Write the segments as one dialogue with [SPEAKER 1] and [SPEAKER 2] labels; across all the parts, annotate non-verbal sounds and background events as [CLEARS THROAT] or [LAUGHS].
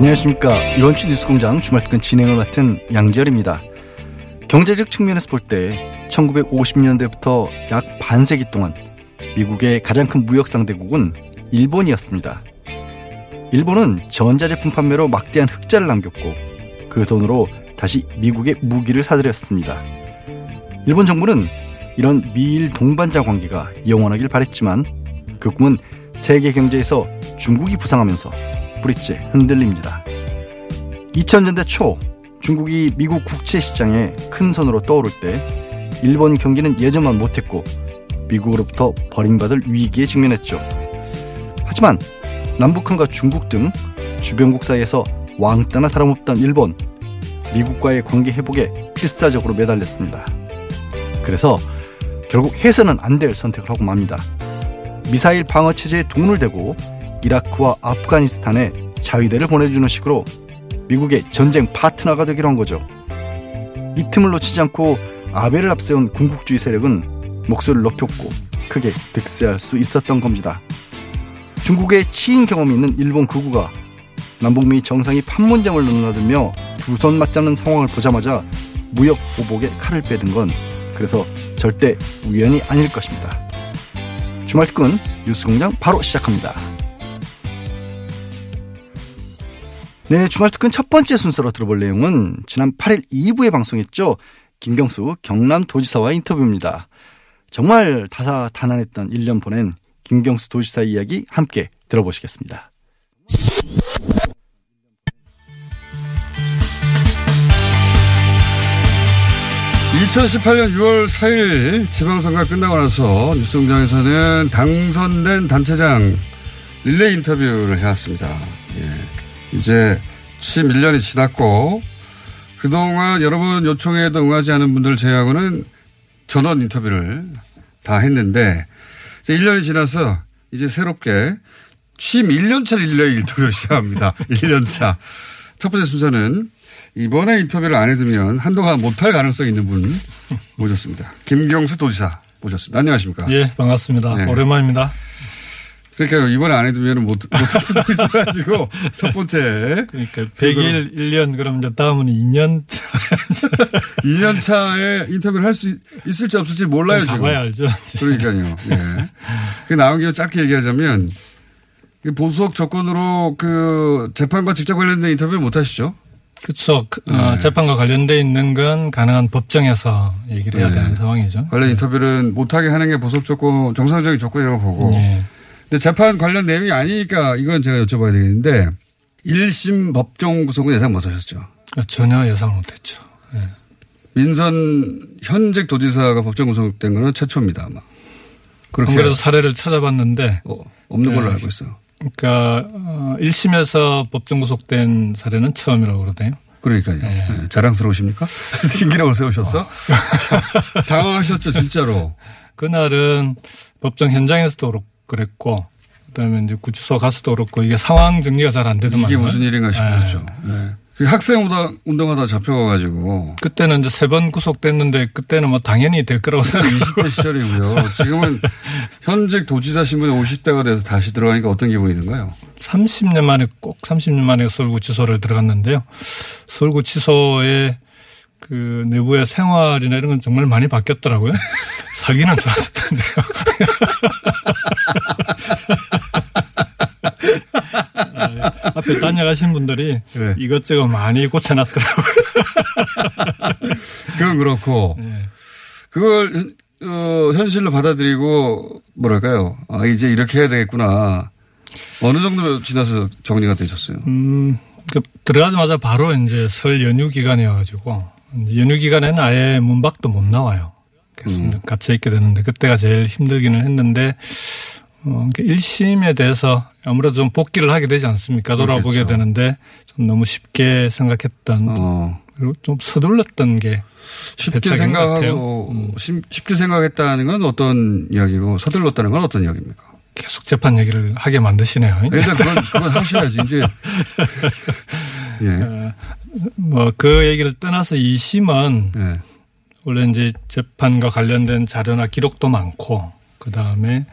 [SPEAKER 1] 안녕하십니까. 이번 주 뉴스공장 주말권 진행을 맡은 양지열입니다. 경제적 측면에서 볼 때 1950년대부터 약 반세기 동안 미국의 가장 큰 무역 상대국은 일본이었습니다. 일본은 전자제품 판매로 막대한 흑자를 남겼고 그 돈으로 다시 미국의 무기를 사들였습니다. 일본 정부는 이런 미일 동반자 관계가 영원하길 바랬지만 그 꿈은 세계 경제에서 중국이 부상하면서 뿌리째 흔들립니다. 2000년대 초 중국이 미국 국채 시장에 큰 손으로 떠오를 때 일본 경기는 예전만 못했고 미국으로부터 버림받을 위기에 직면했죠. 하지만 남북한과 중국 등 주변국 사이에서 왕따나 다름없던 일본, 미국과의 관계 회복에 필사적으로 매달렸습니다. 그래서 결국 해서는 안 될 선택을 하고 맙니다. 미사일 방어 체제에 돈을 대고 이라크와 아프가니스탄에 자위대를 보내주는 식으로 미국의 전쟁 파트너가 되기로 한 거죠. 이 틈을 놓치지 않고 아베를 앞세운 군국주의 세력은 목소리를 높였고 크게 득세할 수 있었던 겁니다. 중국의 치인 경험이 있는 일본 극우가 남북미 정상이 판문점을 넘나들며 두 손 맞잡는 상황을 보자마자 무역 보복에 칼을 빼든 건 그래서 절대 우연이 아닐 것입니다. 주말 특근 뉴스공장 바로 시작합니다. 네, 주말 특근 첫 번째 순서로 들어볼 내용은 지난 8일 2부에 방송했죠. 김경수 경남 도지사와 인터뷰입니다. 정말 다사다난했던 1년 보낸 김경수 도지사 이야기 함께 들어보시겠습니다.
[SPEAKER 2] 2018년 6월 4일 지방선거 끝나고 나서 뉴스공장에서는 당선된 단체장 릴레이 인터뷰를 해왔습니다. 예. 이제 11년이 지났고 그동안 여러분 요청에도 응하지 않은 분들 제외하고는 전원 인터뷰를 다 했는데 이제 1년이 지나서 이제 새롭게 취임 1년차 릴레이 인터뷰를 [LAUGHS] 시작합니다. 1년차. 첫 번째 순서는 이번에 인터뷰를 안 해두면 한동안 못할 가능성이 있는 분 모셨습니다. 김경수 도지사 모셨습니다. 안녕하십니까?
[SPEAKER 3] 예, 반갑습니다.
[SPEAKER 2] 네.
[SPEAKER 3] 오랜만입니다.
[SPEAKER 2] 그러니까 이번에 안 해두면 못, 못할 수도 [LAUGHS] 있어가지고 첫 번째.
[SPEAKER 3] 그러니까 100일 1년 그럼 이제 다음은 2년
[SPEAKER 2] 2년 차에 인터뷰를 할 수 있을지 없을지 몰라요, 지금.
[SPEAKER 3] 가봐야 알죠.
[SPEAKER 2] 그러니까요. [LAUGHS] 예. 그 나온 김에 짧게 얘기하자면 이 보수적 조건으로 그 재판과 직접 관련된 인터뷰를 못 하시죠?
[SPEAKER 3] 그렇죠. 그,
[SPEAKER 2] 네.
[SPEAKER 3] 어, 재판과 관련돼 있는 건 가능한 법정에서 얘기를 해야
[SPEAKER 2] 네.
[SPEAKER 3] 되는 상황이죠.
[SPEAKER 2] 관련 인터뷰는 못하게 하는 게 보수적 조건, 정상적인 조건이라고 보고.
[SPEAKER 3] 예.
[SPEAKER 2] 근데 재판 관련 내용이 아니니까 이건 제가 여쭤봐야 되겠는데 1심 법정 구속은 예상 못 하셨죠?
[SPEAKER 3] 전혀 예상 못 했죠. 예.
[SPEAKER 2] 민선 현직 도지사가 법정 구속된 거는 최초입니다, 아마. 그렇게
[SPEAKER 3] 안 그래도 사례를 찾아봤는데
[SPEAKER 2] 어, 없는 걸로
[SPEAKER 3] 네.
[SPEAKER 2] 알고 있어요.
[SPEAKER 3] 그러니까 어, 1심에서 법정 구속된 사례는 처음이라고 그러대요.
[SPEAKER 2] 그러니까요.
[SPEAKER 3] 네.
[SPEAKER 2] 네, 자랑스러우십니까? [LAUGHS] 신기록을 세우셨어? 당황하셨죠, 진짜로.
[SPEAKER 3] 그날은 법정 현장에서도 그렇- 그랬고 그다음에 이제 구치소 가서도 그렇고 이게 상황 정리가 잘 안 되더만
[SPEAKER 2] 이게 무슨 일인가 싶었죠. 네. 그 학생 운동, 운동하다 잡혀가가지고.
[SPEAKER 3] 그때는 이제 세 번 구속됐는데 그때는 뭐 당연히 될 거라고 생각.
[SPEAKER 2] 20대 시절이고요. 지금은 현직 도지사 신분이 50대가 돼서 다시 들어가니까 어떤 기분이 든가요?
[SPEAKER 3] 30년 만에 꼭 30년 만에 서울구치소를 들어갔는데요. 서울구치소의 그 내부의 생활이나 이런 건 정말 많이 바뀌었더라고요. [LAUGHS] 살기는 좋았던데요. 아, [LAUGHS] 앞에 다녀가신 분들이
[SPEAKER 2] 네.
[SPEAKER 3] 이것저것 많이 고쳐놨더라고요. [LAUGHS]
[SPEAKER 2] 그건 그렇고.
[SPEAKER 3] 네.
[SPEAKER 2] 그걸 현- 어, 현실로 받아들이고 뭐랄까요? 아 이제 이렇게 해야 되겠구나. 어느 정도 지나서 정리가 되셨어요?
[SPEAKER 3] 음, 그 들어가자마자 바로 이제 설 연휴 기간이어가지고 연휴 기간에는 아예 문 밖도 못 나와요. 그래서
[SPEAKER 2] 음.
[SPEAKER 3] 갇혀 있게 되는데 그때가 제일 힘들기는 했는데 어, 1심에 대해서 아무래도 좀 복귀를 하게 되지 않습니까? 돌아보게
[SPEAKER 2] 그렇겠죠.
[SPEAKER 3] 되는데 좀 너무 쉽게 생각했던
[SPEAKER 2] 어.
[SPEAKER 3] 그리고 좀 서둘렀던 게
[SPEAKER 2] 쉽게. 생각하고 쉽- 쉽게 생각했다는 건 어떤 이야기고 서둘렀다는 건 어떤 이야기입니까?
[SPEAKER 3] 계속 재판 얘기를 하게 만드시네요.
[SPEAKER 2] 일단 그건 그건 하셔야지 이제. [LAUGHS] 예.
[SPEAKER 3] 뭐그 얘기를 떠나서 2심은
[SPEAKER 2] 예.
[SPEAKER 3] 원래 이제 재판과 관련된 자료나 기록도 많고 그 다음에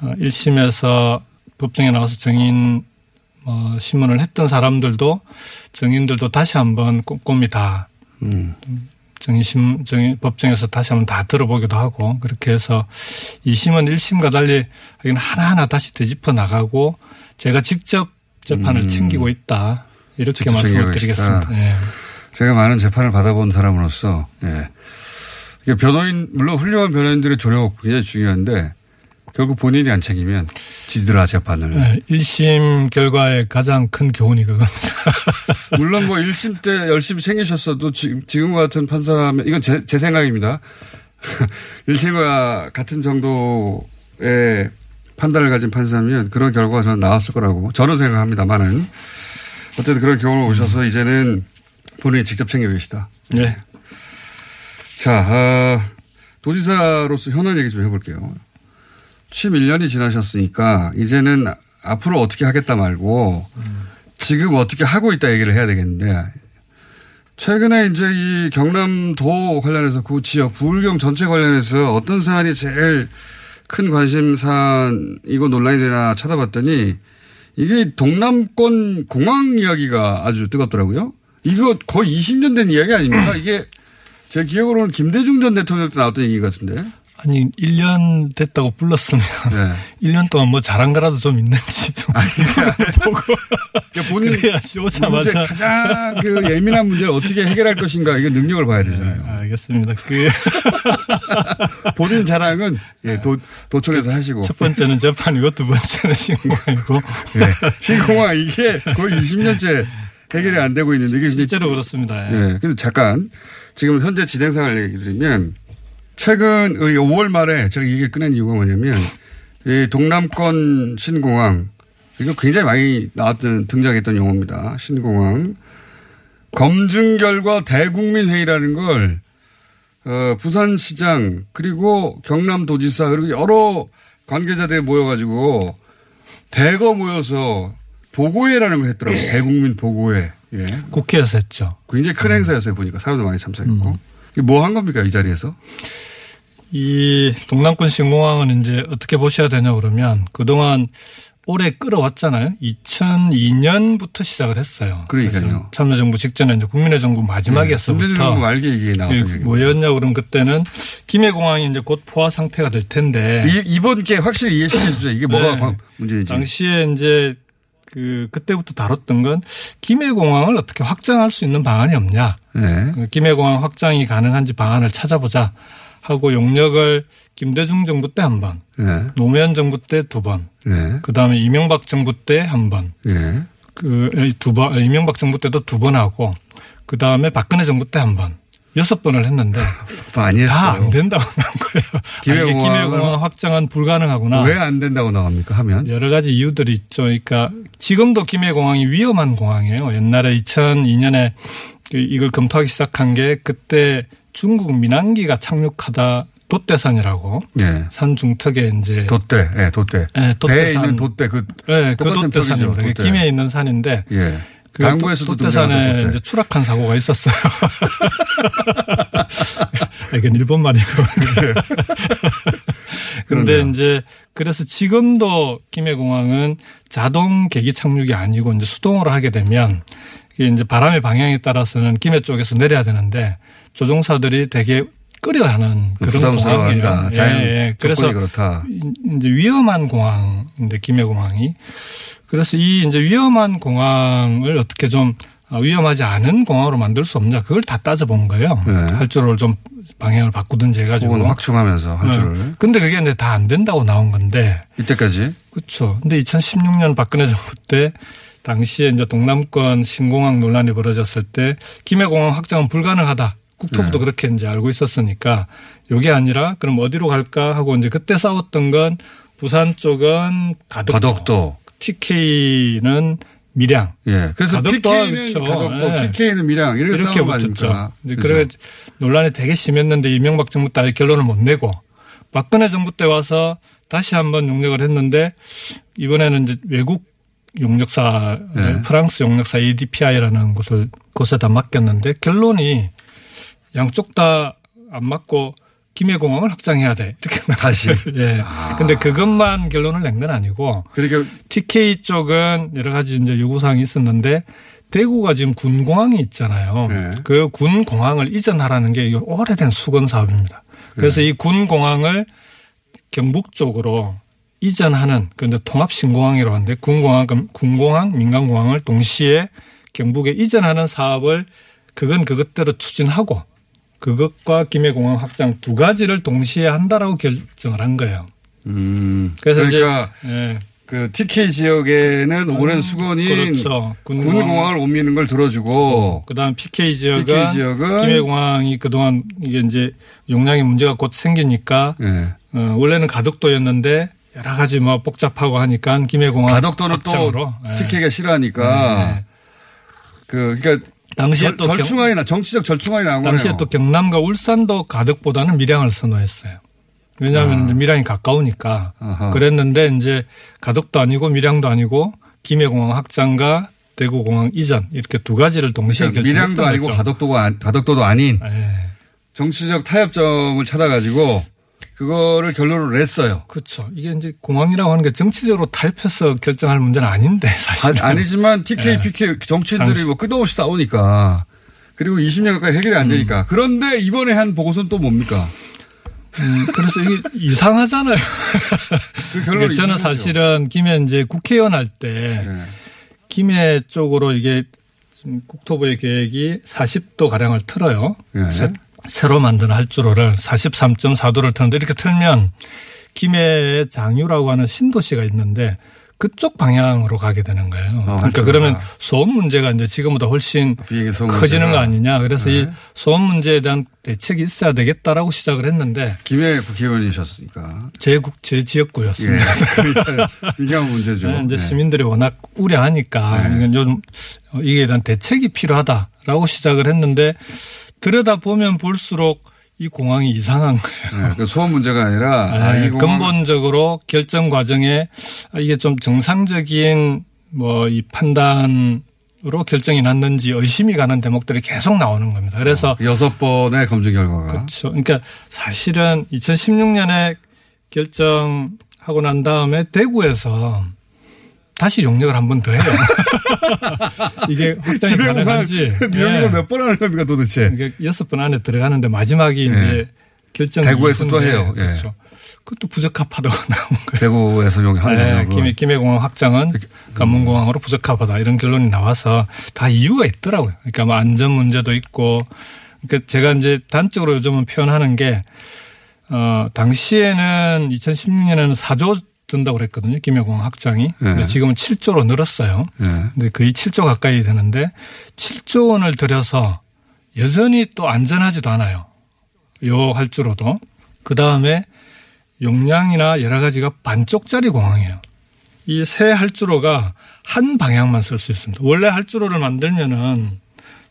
[SPEAKER 3] 1심에서 법정에 나와서 증인 어, 신문을 했던 사람들도 증인들도 다시 한번 꼼꼼히 다
[SPEAKER 2] 음.
[SPEAKER 3] 증인심 증인 법정에서 다시 한번 다 들어보기도 하고 그렇게 해서 2심은 1심과 달리 하긴 하나하나 다시 되짚어 나가고 제가 직접 재판을
[SPEAKER 2] 음.
[SPEAKER 3] 챙기고 있다 이렇게 말씀을 드리겠습니다. 예.
[SPEAKER 2] 제가 많은 재판을 받아본 사람으로서 예. 변호인 물론 훌륭한 변호인들의 조력 굉장히 중요한데 결국 본인이 안 챙기면 지더라 재판을.
[SPEAKER 3] 네, 1심 결과의 가장 큰 교훈이 그겁니다. [LAUGHS]
[SPEAKER 2] 물론 뭐 1심 때 열심히 챙기셨어도 지금, 지금 같은 판사면 이건 제, 제 생각입니다. [LAUGHS] 1심과 같은 정도의 판단을 가진 판사면 그런 결과가 저는 나왔을 거라고 저는 생각합니다만은 어쨌든 그런 교훈을 오셔서 이제는 본인이 직접 챙기고 계시다.
[SPEAKER 3] 네.
[SPEAKER 2] 자, 아, 도지사로서 현안 얘기 좀 해볼게요. 취임 1년이 지나셨으니까 이제는 앞으로 어떻게 하겠다 말고 지금 어떻게 하고 있다 얘기를 해야 되겠는데 최근에 이제 이 경남도 관련해서 그 지역 부울경 전체 관련해서 어떤 사안이 제일 큰 관심사이고 논란이 되나 찾아봤더니 이게 동남권 공항 이야기가 아주 뜨겁더라고요. 이거 거의 20년 된 이야기 아닙니까? [CLEARS THROAT] 이게 제 기억으로는 김대중 전 대통령 때 나왔던 얘기 같은데.
[SPEAKER 3] 아니 1년 됐다고 불렀으면
[SPEAKER 2] 네. [LAUGHS]
[SPEAKER 3] 1년 동안 뭐 잘한 거라도 좀 있는지 좀 [LAUGHS] 보고
[SPEAKER 2] 그러니까 본인
[SPEAKER 3] 그래야지 오자마자
[SPEAKER 2] 가장 그 예민한 문제를 어떻게 해결할 것인가 이게 능력을 봐야 되잖아요.
[SPEAKER 3] 알겠습니다. 그첫 [LAUGHS]
[SPEAKER 2] 본인 자랑은 예, 도, 도청에서 하시고.
[SPEAKER 3] 번째는 재판이고 두 번째는 신고이고
[SPEAKER 2] 예. 신공항 이게 거의 20년째 해결이 안 되고 있는데 이게
[SPEAKER 3] 실제로 그렇습니다. 예.
[SPEAKER 2] 예. 그래서 잠깐 지금 현재 진행 상황을 얘기 드리면 최근 5월 말에 제가 이게 꺼낸 이유가 뭐냐면 이 동남권 신공항 이거 굉장히 많이 나왔던 등장했던 용어입니다. 신공항 검증 결과 대국민 회의라는 걸 어, 부산시장 그리고 경남도지사 그리고 여러 관계자들이 모여가지고 대거 모여서 보고회라는 걸 했더라고요. 대국민 보고회. 예.
[SPEAKER 3] 국회에서 했죠.
[SPEAKER 2] 굉장히 큰 행사였어요 보니까 사람도 많이 참석했고 이게 뭐 한 겁니까 이 자리에서?
[SPEAKER 3] 이 동남권 신공항은 이제 어떻게 보셔야 되냐 그러면 그동안 오래 끌어왔잖아요. 2002년부터 시작을 했어요.
[SPEAKER 2] 그러니까요.
[SPEAKER 3] 참여정부 직전에 이제 국민의 정부 마지막에서부터
[SPEAKER 2] 김대중 정부 말기 이게 나왔던
[SPEAKER 3] 예,
[SPEAKER 2] 얘기.
[SPEAKER 3] 뭐였냐 그러면 그때는 김해공항이 이제 곧 포화 상태가 될 텐데
[SPEAKER 2] 이, 이번 게 확실히 이해시켜 주세요. 이게 뭐가
[SPEAKER 3] 네.
[SPEAKER 2] 관- 문제인지.
[SPEAKER 3] 당시에 이제 그 그때부터 다뤘던 건 김해공항을 어떻게 확장할 수 있는 방안이 없냐.
[SPEAKER 2] 네.
[SPEAKER 3] 그 김해공항 확장이 가능한지 방안을 찾아보자 하고 용역을 김대중 정부 때 한 번,
[SPEAKER 2] 네.
[SPEAKER 3] 노무현 정부 때 두 번,
[SPEAKER 2] 네.
[SPEAKER 3] 그 다음에 이명박 정부 때 한 번,
[SPEAKER 2] 네.
[SPEAKER 3] 그두 번, 이명박 정부 때도 두 번 하고, 그 다음에 박근혜 정부 때 한 번, 여섯 번을 했는데. 다 안 된다고 [LAUGHS] 나온 거예요. 아, 김해공항 확장은 불가능하구나.
[SPEAKER 2] 왜 안 된다고 나옵니까 하면?
[SPEAKER 3] 여러 가지 이유들이 있죠. 그러니까 지금도 김해공항이 위험한 공항이에요. 옛날에 2002년에 이걸 검토하기 시작한 게 그때 중국 민항기가 착륙하다 돛대산이라고
[SPEAKER 2] 예.
[SPEAKER 3] 산 중턱에 이제
[SPEAKER 2] 돛대, 예, 돛대.
[SPEAKER 3] 예, 돛대산.
[SPEAKER 2] 배에 있는 돛대, 그,
[SPEAKER 3] 네, 그 돛대산입니다.
[SPEAKER 2] 돛대.
[SPEAKER 3] 김해에 있는 산인데
[SPEAKER 2] 예.
[SPEAKER 3] 그
[SPEAKER 2] 당구에서도
[SPEAKER 3] 이제
[SPEAKER 2] 돛대.
[SPEAKER 3] 추락한 사고가 있었어요. [LAUGHS] 이건 일본 말이고. 그런데. 이제 그래서 지금도 김해공항은 자동 계기 착륙이 아니고 이제 수동으로 하게 되면 이게 이제 바람의 방향에 따라서는 김해 쪽에서 내려야 되는데 조종사들이 되게 끓여하는 그런
[SPEAKER 2] 부담스러워한다.
[SPEAKER 3] 예, 예. 그래서
[SPEAKER 2] 그렇다.
[SPEAKER 3] 이제 위험한 공항인데 김해공항이 그래서 이 이제 위험한 공항을 어떻게 좀 아, 위험하지 않은 공항으로 만들 수 없냐 그걸 다 따져본 거예요.
[SPEAKER 2] 네.
[SPEAKER 3] 활주로를 좀 방향을 바꾸든지 해가지고.
[SPEAKER 2] 확충하면서 한 줄을.
[SPEAKER 3] 네. 근데 그게 이제 다 안 된다고 나온 건데
[SPEAKER 2] 이때까지.
[SPEAKER 3] 그렇죠. 근데 2016년 박근혜 정부 때 당시에 이제 동남권 신공항 논란이 벌어졌을 때 김해공항 확장은 불가능하다. 국토부도
[SPEAKER 2] 네.
[SPEAKER 3] 그렇게 이제 알고 있었으니까 요게 아니라 그럼 어디로 갈까 하고 이제 그때 싸웠던 건 부산 쪽은 가덕도,
[SPEAKER 2] 가덕도.
[SPEAKER 3] TK는 밀양
[SPEAKER 2] 예. 그래서 PK는
[SPEAKER 3] 그렇죠.
[SPEAKER 2] 가덕도,
[SPEAKER 3] 예.
[SPEAKER 2] PK는 밀양 이렇게,
[SPEAKER 3] 이렇게 붙었죠. 그래 논란이 되게 심했는데 이명박 정부 때 아예 결론을 못 내고 박근혜 정부 때 와서 다시 한번 용역을 했는데 이번에는 이제 외국 용역사
[SPEAKER 2] 네.
[SPEAKER 3] 프랑스 용역사 ADPI라는 곳을 곳에다 맡겼는데 결론이 양쪽 다 안 맞고 김해공항을 확장해야 돼 이렇게 [LAUGHS]
[SPEAKER 2] 다시.
[SPEAKER 3] 예.
[SPEAKER 2] 아.
[SPEAKER 3] 근데 그것만 결론을 낸 건 아니고
[SPEAKER 2] 그러니까
[SPEAKER 3] TK 쪽은 여러 가지 이제 요구사항이 있었는데 대구가 지금 군공항이 있잖아요.
[SPEAKER 2] 네.
[SPEAKER 3] 그 군공항을 이전하라는 게 오래된 수건 사업입니다. 그래서
[SPEAKER 2] 네.
[SPEAKER 3] 이 군공항을 경북 쪽으로 이전하는 그런데 통합 신공항이라고 하는데 군공항 군공항 민간공항을 동시에 경북에 이전하는 사업을 그건 그것대로 추진하고 그것과 김해공항 확장 두 가지를 동시에 한다라고 결정을 한 거예요.
[SPEAKER 2] 음.
[SPEAKER 3] 그래서
[SPEAKER 2] 그러니까
[SPEAKER 3] 이제 예.
[SPEAKER 2] 그 TK 지역에는 오랜 수건이
[SPEAKER 3] 그렇죠. 군공항.
[SPEAKER 2] 군공항을 옮기는 걸 들어주고
[SPEAKER 3] 그다음 PK 지역은,
[SPEAKER 2] PK 지역은
[SPEAKER 3] 김해공항이 그동안 이게 이제 용량이 문제가 곧 생기니까
[SPEAKER 2] 예.
[SPEAKER 3] 어, 원래는 가덕도였는데 여러 가지 뭐 복잡하고 하니까 김해공항
[SPEAKER 2] 가덕도는 또
[SPEAKER 3] 확장으로. 예.
[SPEAKER 2] TK가 싫어하니까
[SPEAKER 3] 네.
[SPEAKER 2] 그 그러니까
[SPEAKER 3] 당시에
[SPEAKER 2] 절,
[SPEAKER 3] 또 경-
[SPEAKER 2] 절충안이 나 정치적 절충안이 나온
[SPEAKER 3] 당시에
[SPEAKER 2] 거네요.
[SPEAKER 3] 또 경남과 울산도 가덕보다는 밀양을 선호했어요. 왜냐하면 이제 밀양이 가까우니까
[SPEAKER 2] 아. 아하.
[SPEAKER 3] 그랬는데 이제 가덕도 아니고 밀양도 아니고 김해공항 확장과 대구공항 이전 이렇게 두 가지를 동시에
[SPEAKER 2] 그러니까 밀양도 아니고
[SPEAKER 3] 거죠.
[SPEAKER 2] 가덕도가 안- 가덕도도 아닌
[SPEAKER 3] 예.
[SPEAKER 2] 정치적 타협점을 찾아가지고 그거를 결론을 냈어요.
[SPEAKER 3] 그렇죠. 이게 이제 공항이라고 하는 게 정치적으로 타협해서 결정할 문제는 아닌데 사실.
[SPEAKER 2] 아, 니지만 TK,
[SPEAKER 3] 예.
[SPEAKER 2] PK 정치인들이 뭐 끝없이 싸우니까 그리고 20년 가까이 해결이 안 되니까
[SPEAKER 3] 음.
[SPEAKER 2] 그런데 이번에 한 보고서는 또 뭡니까?
[SPEAKER 3] 음, 그래서 이게 이상하잖아요. [LAUGHS]
[SPEAKER 2] 그 결론이
[SPEAKER 3] 저는
[SPEAKER 2] 이상하죠.
[SPEAKER 3] 사실은 김해 이제 국회의원 할때
[SPEAKER 2] 예.
[SPEAKER 3] 김해 쪽으로 이게 국토부의 계획이 40도 가량을 틀어요.
[SPEAKER 2] 예.
[SPEAKER 3] 새, 새로 만든 할주로를 43.4도를 트는데 이렇게 틀면 김해의 장유라고 하는 신도시가 있는데 그쪽 방향으로 가게 되는 거예요. 그러니까
[SPEAKER 2] 할주로가.
[SPEAKER 3] 그러면 소음 문제가 이제 지금보다 훨씬
[SPEAKER 2] 소음
[SPEAKER 3] 커지는. 거 아니냐. 그래서
[SPEAKER 2] 네.
[SPEAKER 3] 이 소음 문제에 대한 대책이 있어야 되겠다라고 시작을 했는데
[SPEAKER 2] 김해 국회의원이셨으니까.
[SPEAKER 3] 제 국, 제
[SPEAKER 2] 예.
[SPEAKER 3] 지역구였습니다. [LAUGHS]
[SPEAKER 2] 그러니까 이게 문제죠.
[SPEAKER 3] 네, 이제
[SPEAKER 2] 예.
[SPEAKER 3] 시민들이 워낙 우려하니까
[SPEAKER 2] 네.
[SPEAKER 3] 이건 요즘 어, 이게 대한 대책이 필요하다라고 시작을 했는데 들여다 보면 볼수록 이 공항이 이상한 거예요.
[SPEAKER 2] 예, 그 소음 문제가 아니라 아,
[SPEAKER 3] 네,
[SPEAKER 2] 이 공항
[SPEAKER 3] 근본적으로 결정 과정에 아, 이게 좀 정상적인 뭐 이 판단으로 결정이 났는지 의심이 가는 대목들이 계속 나오는 겁니다. 그래서
[SPEAKER 2] 여섯 번의 검증 결과가
[SPEAKER 3] 그렇죠. 그러니까 사실은 2016년에 결정하고 난 다음에 대구에서 다시 용역을 한 번 더 해요. [LAUGHS] 이게 확장이 가능한지.
[SPEAKER 2] 미용을
[SPEAKER 3] 예.
[SPEAKER 2] 몇번 하는 겁니까 도대체?
[SPEAKER 3] 그러니까 여섯 번 안에 들어가는데 마지막이 이제 결정.
[SPEAKER 2] 예. 대구에서 또 해요. 예.
[SPEAKER 3] 그렇죠. 그것도 부적합하다고 [LAUGHS] 나온 거예요.
[SPEAKER 2] 대구에서 용한
[SPEAKER 3] 네. 김해, 김해공항 확장은 관문공항으로 부적합하다 이런 결론이 나와서 다 이유가 있더라고요. 그러니까 뭐 안전 문제도 있고, 그러니까 제가 이제 단적으로 요즘은 표현하는 게, 어, 당시에는 2016년에는 4조 든다고 그랬거든요. 김해공항 확장이. 근데
[SPEAKER 2] 네.
[SPEAKER 3] 지금은 7조로 늘었어요.
[SPEAKER 2] 예.
[SPEAKER 3] 근데 거의 7조 가까이 되는데 7조 원을 들여서 여전히 또 안전하지도 않아요. 요 할주로도. 그 다음에 용량이나 여러 가지가 반쪽짜리 공항이에요. 이새 할주로가 한 방향만 쓸 수 있습니다. 원래 할주로를 만들면은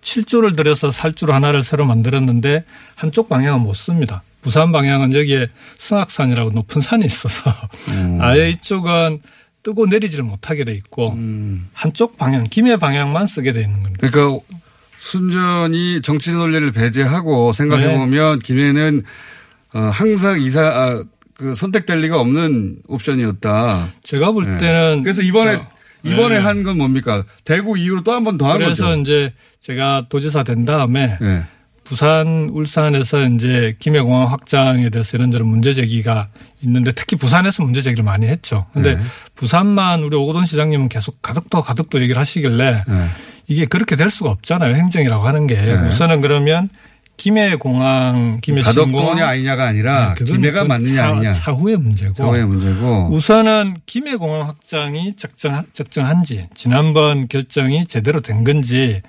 [SPEAKER 3] 7조를 들여서 살주로 하나를 새로 만들었는데 한쪽 방향은 못 씁니다. 부산 방향은 여기에 승악산이라고 높은 산이 있어서 [LAUGHS] 아예 이쪽은 뜨고 내리지를 못하게 돼 있고
[SPEAKER 2] 음.
[SPEAKER 3] 한쪽 방향, 김해 방향만 쓰게 돼 있는 겁니다.
[SPEAKER 2] 그러니까 순전히 정치 논리를 배제하고 생각해
[SPEAKER 3] 네.
[SPEAKER 2] 보면 김해는 어, 항상 이사 아, 그 선택될 리가 없는 옵션이었다.
[SPEAKER 3] 제가 볼
[SPEAKER 2] 네.
[SPEAKER 3] 때는
[SPEAKER 2] 그래서 이번에
[SPEAKER 3] 어,
[SPEAKER 2] 이번에
[SPEAKER 3] 네.
[SPEAKER 2] 한건 뭡니까? 대구 이후로 또 한 번 더한
[SPEAKER 3] 그래서
[SPEAKER 2] 거죠.
[SPEAKER 3] 이제 제가 도지사 된 다음에
[SPEAKER 2] 예.
[SPEAKER 3] 부산, 울산에서 이제 김해공항 확장에 대해서 이런저런 문제 제기가 있는데 특히 부산에서 문제 제기를 많이 했죠. 근데
[SPEAKER 2] 네.
[SPEAKER 3] 부산만 우리 오고돈 시장님은 계속 가덕도 가덕도 얘기를 하시길래
[SPEAKER 2] 예.
[SPEAKER 3] 이게 그렇게 될 수가 없잖아요. 행정이라고 하는 게.
[SPEAKER 2] 네.
[SPEAKER 3] 우선은 그러면 김해 공항, 김해
[SPEAKER 2] 가덕도냐 아니냐가 아니라
[SPEAKER 3] 네,
[SPEAKER 2] 김해가
[SPEAKER 3] 그건
[SPEAKER 2] 맞느냐
[SPEAKER 3] 차-
[SPEAKER 2] 아니냐.
[SPEAKER 3] 차후의 문제고.
[SPEAKER 2] 차후의 문제고.
[SPEAKER 3] 우선은 김해 공항 확장이 적정 적정한지 지난번 결정이 제대로 된 건지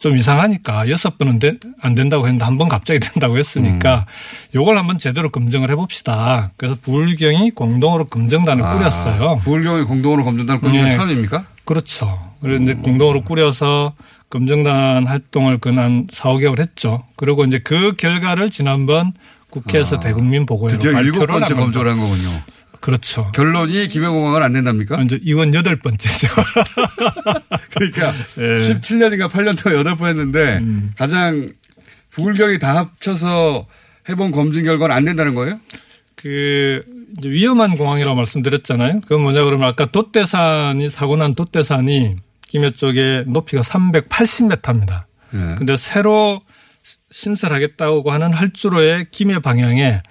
[SPEAKER 3] 좀 이상하니까 여섯 번은 된- 안 된다고 했는데 한 번 갑자기 [LAUGHS] 된다고 했으니까
[SPEAKER 2] 음.
[SPEAKER 3] 요걸 한번 제대로 검증을 해봅시다. 그래서 부울경이 공동으로 검증단을
[SPEAKER 2] 아,
[SPEAKER 3] 꾸렸어요.
[SPEAKER 2] 부울경이 공동으로 검증단을 꾸린 건
[SPEAKER 3] 네.
[SPEAKER 2] 처음입니까?
[SPEAKER 3] 그렇죠. 그래서 이제 공동으로 꾸려서 검증단 활동을 그한 4, 5개월 했죠. 그리고 이제 그 결과를 지난번 국회에서 대국민 보고회로
[SPEAKER 2] 아, 드디어 일곱
[SPEAKER 3] 발표를
[SPEAKER 2] 번째. 검토를 한 거군요.
[SPEAKER 3] 그렇죠.
[SPEAKER 2] 결론이 김해공항은 안 된답니까?
[SPEAKER 3] 이제 이건 여덟 번째죠. [LAUGHS]
[SPEAKER 2] 그러니까
[SPEAKER 3] 예.
[SPEAKER 2] 17년인가 8년 동안 8번 했는데
[SPEAKER 3] 음.
[SPEAKER 2] 가장 부울경이 다 합쳐서 해본 검증 결과는 안 된다는 거예요?
[SPEAKER 3] 그 위험한 공항이라고 말씀드렸잖아요. 그건 뭐냐 그러면 아까 돛대산이 사고 난 돛대산이 김해 쪽에 높이가 380m입니다.
[SPEAKER 2] 예.
[SPEAKER 3] 근데 새로 신설하겠다고 하는 활주로의 김해 방향에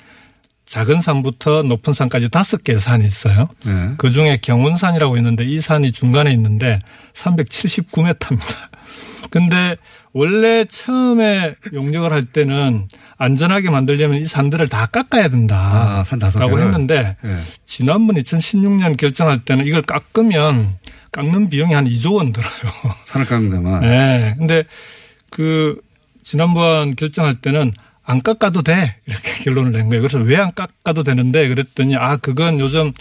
[SPEAKER 3] 작은 산부터 높은 산까지 다섯 개의 산이 있어요.
[SPEAKER 2] 예.
[SPEAKER 3] 그 중에 경운산이라고 있는데 이 산이 중간에 있는데 379m입니다. [LAUGHS] 근데 원래 처음에 용역을 할 때는 안전하게 만들려면 이 산들을 다 깎아야 된다.
[SPEAKER 2] 아, 산 다섯
[SPEAKER 3] 라고. 했는데
[SPEAKER 2] 예.
[SPEAKER 3] 지난번 2016년 결정할 때는 이걸 깎으면 깎는 비용이 한 2조 원 들어요.
[SPEAKER 2] 산을 깎는 데만.
[SPEAKER 3] 네. 근데 그 지난번 결정할 때는 안 깎아도 돼. 이렇게 [LAUGHS] 결론을 낸 거예요. 그래서 왜 안 깎아도 되는데 그랬더니 아, 그건 요즘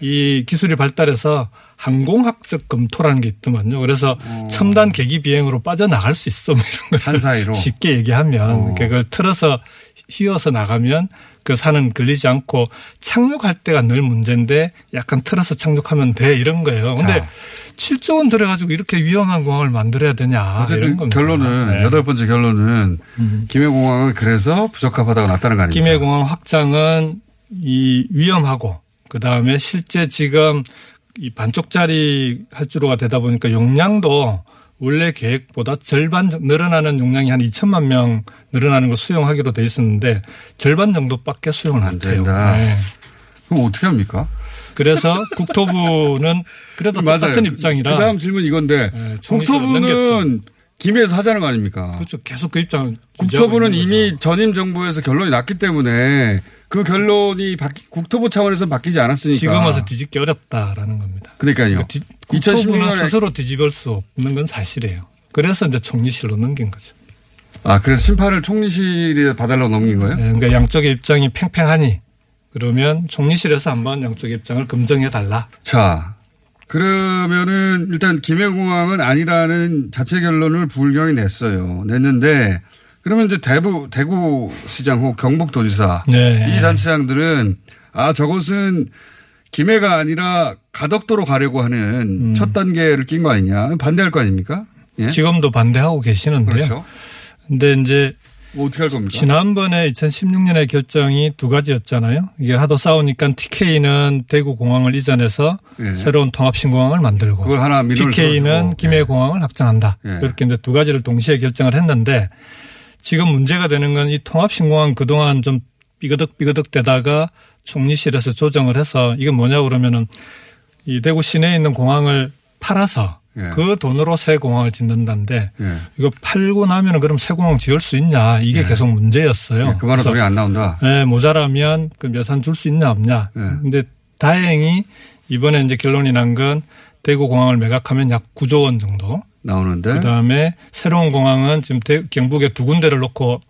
[SPEAKER 3] 이 기술이 발달해서 항공학적 검토라는 게 있더만요. 그래서 첨단 계기 비행으로 빠져나갈 수 있어. 뭐 이런 거.
[SPEAKER 2] 산 사이로. [LAUGHS]
[SPEAKER 3] 쉽게 얘기하면
[SPEAKER 2] 어.
[SPEAKER 3] 그걸 틀어서 휘어서 나가면 그 산은 걸리지 않고 착륙할 때가 늘 문제인데 약간 틀어서 착륙하면 돼 이런 거예요. 근데
[SPEAKER 2] 자.
[SPEAKER 3] 7조 원 들여가지고 이렇게 위험한 공항을 만들어야 되냐.
[SPEAKER 2] 어쨌든. 결론은
[SPEAKER 3] 네. 음.
[SPEAKER 2] 여덟 번째 결론은 김해공항은 그래서 부적합하다고 났다는 거 아닙니까?
[SPEAKER 3] 김해공항 확장은 이 위험하고 그 다음에 실제 지금 이 반쪽짜리 활주로가 되다 보니까 용량도 원래 계획보다 절반 정- 늘어나는 용량이 한 2천만 명 늘어나는 걸 수용하기로 돼 있었는데 절반 정도밖에 수용을
[SPEAKER 2] 안
[SPEAKER 3] 못해요.
[SPEAKER 2] 된다.
[SPEAKER 3] 네.
[SPEAKER 2] 그럼 어떻게 합니까?
[SPEAKER 3] 그래서 국토부는 그래도 똑같은 입장이라
[SPEAKER 2] 그 다음 질문 이건데
[SPEAKER 3] 네,
[SPEAKER 2] 국토부는 김해에서 하자는 거 아닙니까?
[SPEAKER 3] 그렇죠. 계속 그 입장을
[SPEAKER 2] 국토부는 이미. 전임 정부에서 결론이 났기 때문에 그 결론이 바뀌, 국토부 차원에서 바뀌지 않았으니까.
[SPEAKER 3] 지금 와서 뒤집기 어렵다라는 겁니다.
[SPEAKER 2] 그러니까요.
[SPEAKER 3] 그러니까 디- 국토부는
[SPEAKER 2] 2016년에
[SPEAKER 3] 스스로 뒤집을 수 없는 건 사실이에요. 그래서 이제 총리실로 넘긴 거죠.
[SPEAKER 2] 아 그래서 심판을 총리실에 봐달라고 넘긴 거예요?
[SPEAKER 3] 예, 그러니까 양쪽의 입장이 팽팽하니 그러면 총리실에서 한번 양쪽의 입장을 검증해 달라.
[SPEAKER 2] 자 그러면은 일단 김해공항은 아니라는 자체 결론을 부울경이 냈어요. 냈는데 그러면 이제 대구 대구시장 혹 경북도지사
[SPEAKER 3] 네.
[SPEAKER 2] 이 단체장들은 아 저것은 김해가 아니라 가덕도로 가려고 하는 첫 단계를 낀 거 아니냐 반대할 거 아닙니까? 예?
[SPEAKER 3] 지금도 반대하고 계시는데요.
[SPEAKER 2] 그렇죠.
[SPEAKER 3] 근데 이제
[SPEAKER 2] 뭐 어떻게 할 겁니까?
[SPEAKER 3] 지난번에 2016년에 결정이 두 가지였잖아요. 이게 하도 싸우니까 TK는 대구 공항을 이전해서
[SPEAKER 2] 예.
[SPEAKER 3] 새로운 통합 신공항을 만들고
[SPEAKER 2] 그걸 하나 들어주고.
[SPEAKER 3] 김해
[SPEAKER 2] 예.
[SPEAKER 3] 공항을 확장한다.
[SPEAKER 2] 예.
[SPEAKER 3] 이렇게 이제 두 가지를 동시에 결정을 했는데 지금 문제가 되는 건 이 통합 신공항 그동안 좀 삐그덕삐그덕 되다가 총리실에서 조정을 해서 이게 뭐냐 그러면은 이 대구 시내에 있는 공항을 팔아서
[SPEAKER 2] 예.
[SPEAKER 3] 그 돈으로 새 공항을 짓는다는데
[SPEAKER 2] 예.
[SPEAKER 3] 이거 팔고 나면은 그럼 새 공항 지을 수 있냐 이게 계속 문제였어요.
[SPEAKER 2] 예, 그만한 돈이 안 나온다.
[SPEAKER 3] 예, 모자라면 그 예산 줄 수 있냐 없냐.
[SPEAKER 2] 예.
[SPEAKER 3] 근데 다행히 이번에 이제 결론이 난 건 대구 공항을 매각하면 약 9조 원 정도.
[SPEAKER 2] 나오는데
[SPEAKER 3] 그다음에 새로운 공항은 지금 대- 경북에 두 군데를 놓고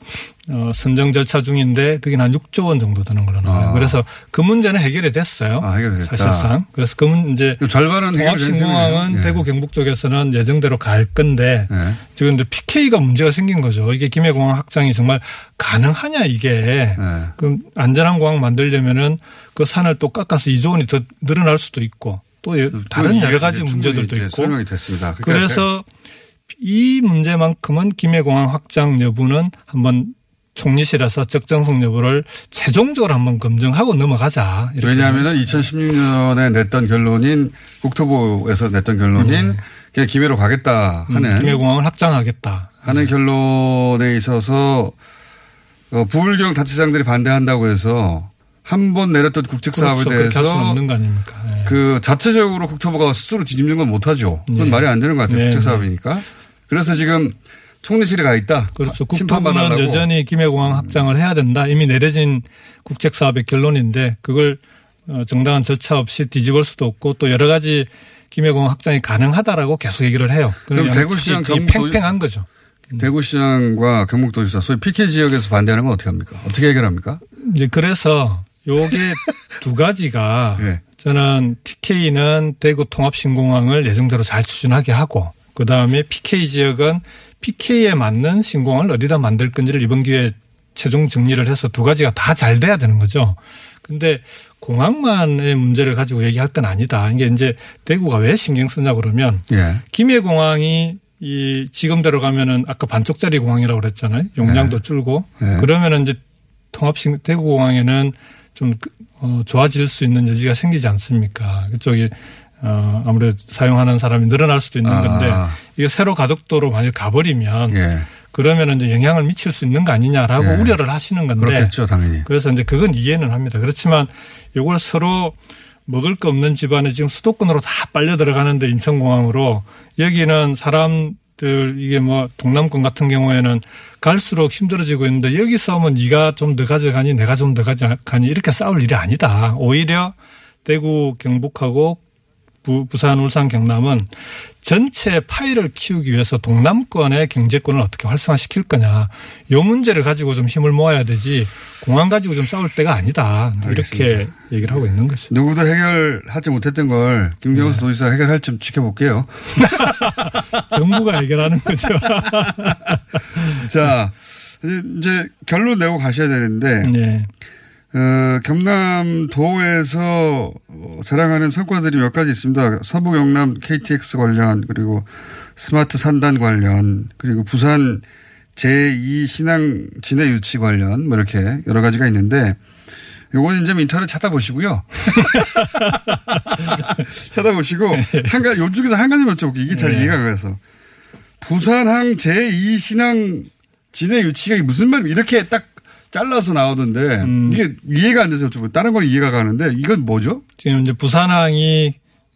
[SPEAKER 3] 어, 선정 절차 중인데 그게 한 6조 원 정도 드는 걸로 나와요.
[SPEAKER 2] 아.
[SPEAKER 3] 그래서 그 문제는 해결이 됐어요.
[SPEAKER 2] 아, 해결이 됐다.
[SPEAKER 3] 사실상. 그래서 그 문제
[SPEAKER 2] 그럼 절반은 셈이네요. 예.
[SPEAKER 3] 대구 경북 쪽에서는 예정대로 갈 건데
[SPEAKER 2] 예.
[SPEAKER 3] 지금 이제 PK가 문제가 생긴 거죠. 이게 김해공항 확장이 정말 가능하냐 이게.
[SPEAKER 2] 예.
[SPEAKER 3] 그럼 안전한 공항 만들려면은 그 산을 또 깎아서 2조 원이 더 늘어날 수도 있고 또 예- 다른 여러 가지 문제들도 있고.
[SPEAKER 2] 설명이 됐습니다. 그러니까
[SPEAKER 3] 그래서 이 문제만큼은 김해공항 확장 여부는 한번 총리실에서 적정성 여부를 최종적으로 한번 검증하고 넘어가자.
[SPEAKER 2] 왜냐하면 2016년에 냈던 결론인 국토부에서 냈던 결론인 그냥 김해로 가겠다
[SPEAKER 3] 음,
[SPEAKER 2] 하는
[SPEAKER 3] 김해공항을 확장하겠다.
[SPEAKER 2] 하는 결론에 있어서 어, 부울경 단체장들이 반대한다고 해서 한 번 내렸던 국책 사업에
[SPEAKER 3] 그렇죠.
[SPEAKER 2] 대해서
[SPEAKER 3] 없는 거 아닙니까? 예.
[SPEAKER 2] 그 자체적으로 국토부가 스스로 뒤집는 건 못하죠. 그건
[SPEAKER 3] 네.
[SPEAKER 2] 말이 안 되는 것 같아요.
[SPEAKER 3] 네,
[SPEAKER 2] 국책
[SPEAKER 3] 네.
[SPEAKER 2] 사업이니까. 그래서 지금 총리실에 가 있다.
[SPEAKER 3] 그렇죠.
[SPEAKER 2] 심판
[SPEAKER 3] 국토부는. 여전히 김해공항 확장을 해야 된다. 이미 내려진 국책 사업의 결론인데 그걸 어, 정당한 절차 없이 뒤집을 수도 없고 또 여러 가지 김해공항 확장이 가능하다라고 계속 얘기를 해요.
[SPEAKER 2] 그럼 대구시장
[SPEAKER 3] 팽팽한 거죠.
[SPEAKER 2] 대구시장과 경북도지사 소위 PK 지역에서 반대하는 건 어떻게 합니까? 어떻게 해결합니까?
[SPEAKER 3] 이제 그래서 요게 [LAUGHS] 두 가지가
[SPEAKER 2] 예.
[SPEAKER 3] 저는 TK는 대구 통합신공항을 예정대로 잘 추진하게 하고 그 다음에 PK 지역은 PK에 맞는 신공항을 어디다 만들 건지를 이번 기회에 최종 정리를 해서 두 가지가 다 잘 돼야 되는 거죠. 근데 공항만의 문제를 가지고 얘기할 건 아니다. 이게 이제 대구가 왜 신경 쓰냐 그러면
[SPEAKER 2] 예.
[SPEAKER 3] 김해공항이 이 지금대로 가면은 아까 반쪽짜리 공항이라고 그랬잖아요. 용량도 줄고
[SPEAKER 2] 네.
[SPEAKER 3] 그러면은 이제 통합신 대구공항에는 좀 그- 어, 좋아질 수 있는 여지가 생기지 않습니까? 그쪽이 어, 아무래도 사용하는 사람이 늘어날 수도 있는
[SPEAKER 2] 아.
[SPEAKER 3] 건데 이게 새로 가덕도로 만약 가버리면
[SPEAKER 2] 예.
[SPEAKER 3] 그러면은 이제 영향을 미칠 수 있는 거 아니냐라고
[SPEAKER 2] 예.
[SPEAKER 3] 우려를 하시는 건데
[SPEAKER 2] 그렇겠죠, 당연히.
[SPEAKER 3] 그래서 이제 그건 이해는 합니다. 그렇지만 이걸 서로 먹을 거 없는 집안에 지금 수도권으로 다 빨려 들어가는데 인천공항으로 여기는 사람 들 이게 뭐 동남권 같은 경우에는 갈수록 힘들어지고 있는데 여기서 뭐 네가 좀 더 가져가니 내가 좀 더 가져가니 이렇게 싸울 일이 아니다. 오히려 대구 경북하고 부, 부산, 울산, 경남은 전체 파이를 키우기 위해서 동남권의 경제권을 어떻게 활성화시킬 거냐. 요 문제를 가지고 좀 힘을 모아야 되지 공항 가지고 좀 싸울 때가 아니다. 이렇게
[SPEAKER 2] 알겠습니다.
[SPEAKER 3] 얘기를 하고 있는 거죠.
[SPEAKER 2] 누구도 해결하지 못했던 걸 김경수
[SPEAKER 3] 네.
[SPEAKER 2] 도지사 해결할 좀 지켜볼게요. [LAUGHS]
[SPEAKER 3] 정부가 해결하는 거죠. [LAUGHS]
[SPEAKER 2] 자, 이제 결론 내고 가셔야 되는데,
[SPEAKER 3] 네.
[SPEAKER 2] 어, 경남도에서 어, 자랑하는 성과들이 몇 가지 있습니다. 서부 경남 KTX 관련, 그리고 스마트 산단 관련, 그리고 부산 제2 신앙 진해 유치 관련, 뭐 이렇게 여러 가지가 있는데, 요거는 이제 인터넷 찾아보시고요. [LAUGHS] 찾아보시고, 한 가지, 요 중에서 한 가지 여쭤볼게요. 이게 잘
[SPEAKER 3] 네.
[SPEAKER 2] 이해가 가서. 부산항 제2 신항 진해 유치가 무슨 말이에요? 이렇게 딱 잘라서 나오던데,
[SPEAKER 3] 음.
[SPEAKER 2] 이게 이해가 안 돼서 여쭤봐요. 다른 건 이해가 가는데, 이건 뭐죠?
[SPEAKER 3] 지금 이제 부산항이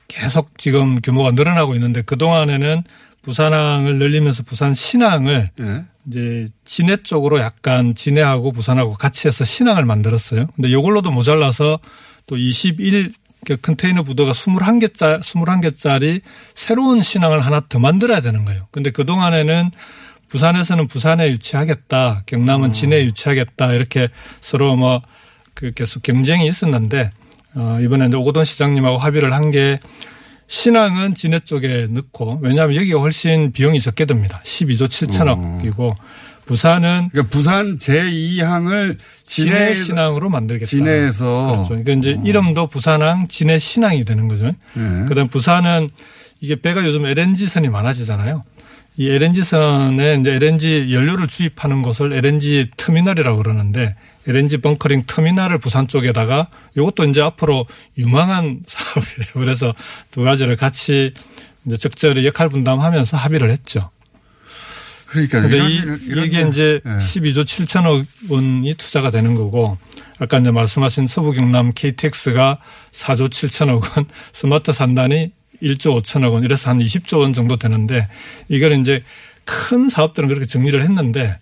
[SPEAKER 3] 계속 지금 규모가 늘어나고 있는데 그 동안에는 부산항을 늘리면서 부산 신항을
[SPEAKER 2] 예.
[SPEAKER 3] 이제 진해 쪽으로 약간 진해하고 부산하고 같이 해서 신항을 만들었어요. 근데 이걸로도 모자라서 또 21, 그 컨테이너 부도가 21개짜, 21개짜리 새로운 신항을 하나 더 만들어야 되는 거예요. 근데 그동안에는 부산에서는 부산에 유치하겠다, 경남은 진해에 유치하겠다, 이렇게 서로 뭐, 그 계속 경쟁이 있었는데, 어, 이번에 이제 오고돈 시장님하고 합의를 한 게, 신항은 진해 쪽에 넣고, 왜냐하면 여기가 훨씬 비용이 적게 듭니다. 12조 7천억이고, 부산은
[SPEAKER 2] 그러니까 부산 제2항을
[SPEAKER 3] 진해
[SPEAKER 2] 진해
[SPEAKER 3] 신항으로 만들겠다.
[SPEAKER 2] 진해에서.
[SPEAKER 3] 그렇죠. 그러니까 이제 이름도 부산항 진해 신항이 되는 거죠.
[SPEAKER 2] 예.
[SPEAKER 3] 그다음 부산은 이게 배가 요즘 LNG선이 많아지잖아요. 이 LNG선에 이제 LNG 연료를 주입하는 곳을 LNG 터미널이라고 그러는데 LNG 벙커링 터미널을 부산 쪽에다가 이것도 이제 앞으로 유망한 [LAUGHS] 사업이에요. 그래서 두 가지를 같이 이제 적절히 역할 분담하면서 합의를 했죠.
[SPEAKER 2] 그러니까 이런
[SPEAKER 3] 이,
[SPEAKER 2] 이런
[SPEAKER 3] 이게
[SPEAKER 2] 건-
[SPEAKER 3] 이제
[SPEAKER 2] 예.
[SPEAKER 3] 12조 7천억 원이 투자가 되는 거고 아까 이제 말씀하신 서부 경남 KTX가 4조 7천억 원, [LAUGHS] 스마트 산단이 1조 5천억 원 이래서 한 20조 원 정도 되는데 이걸 이제 큰 사업들은 그렇게 정리를 했는데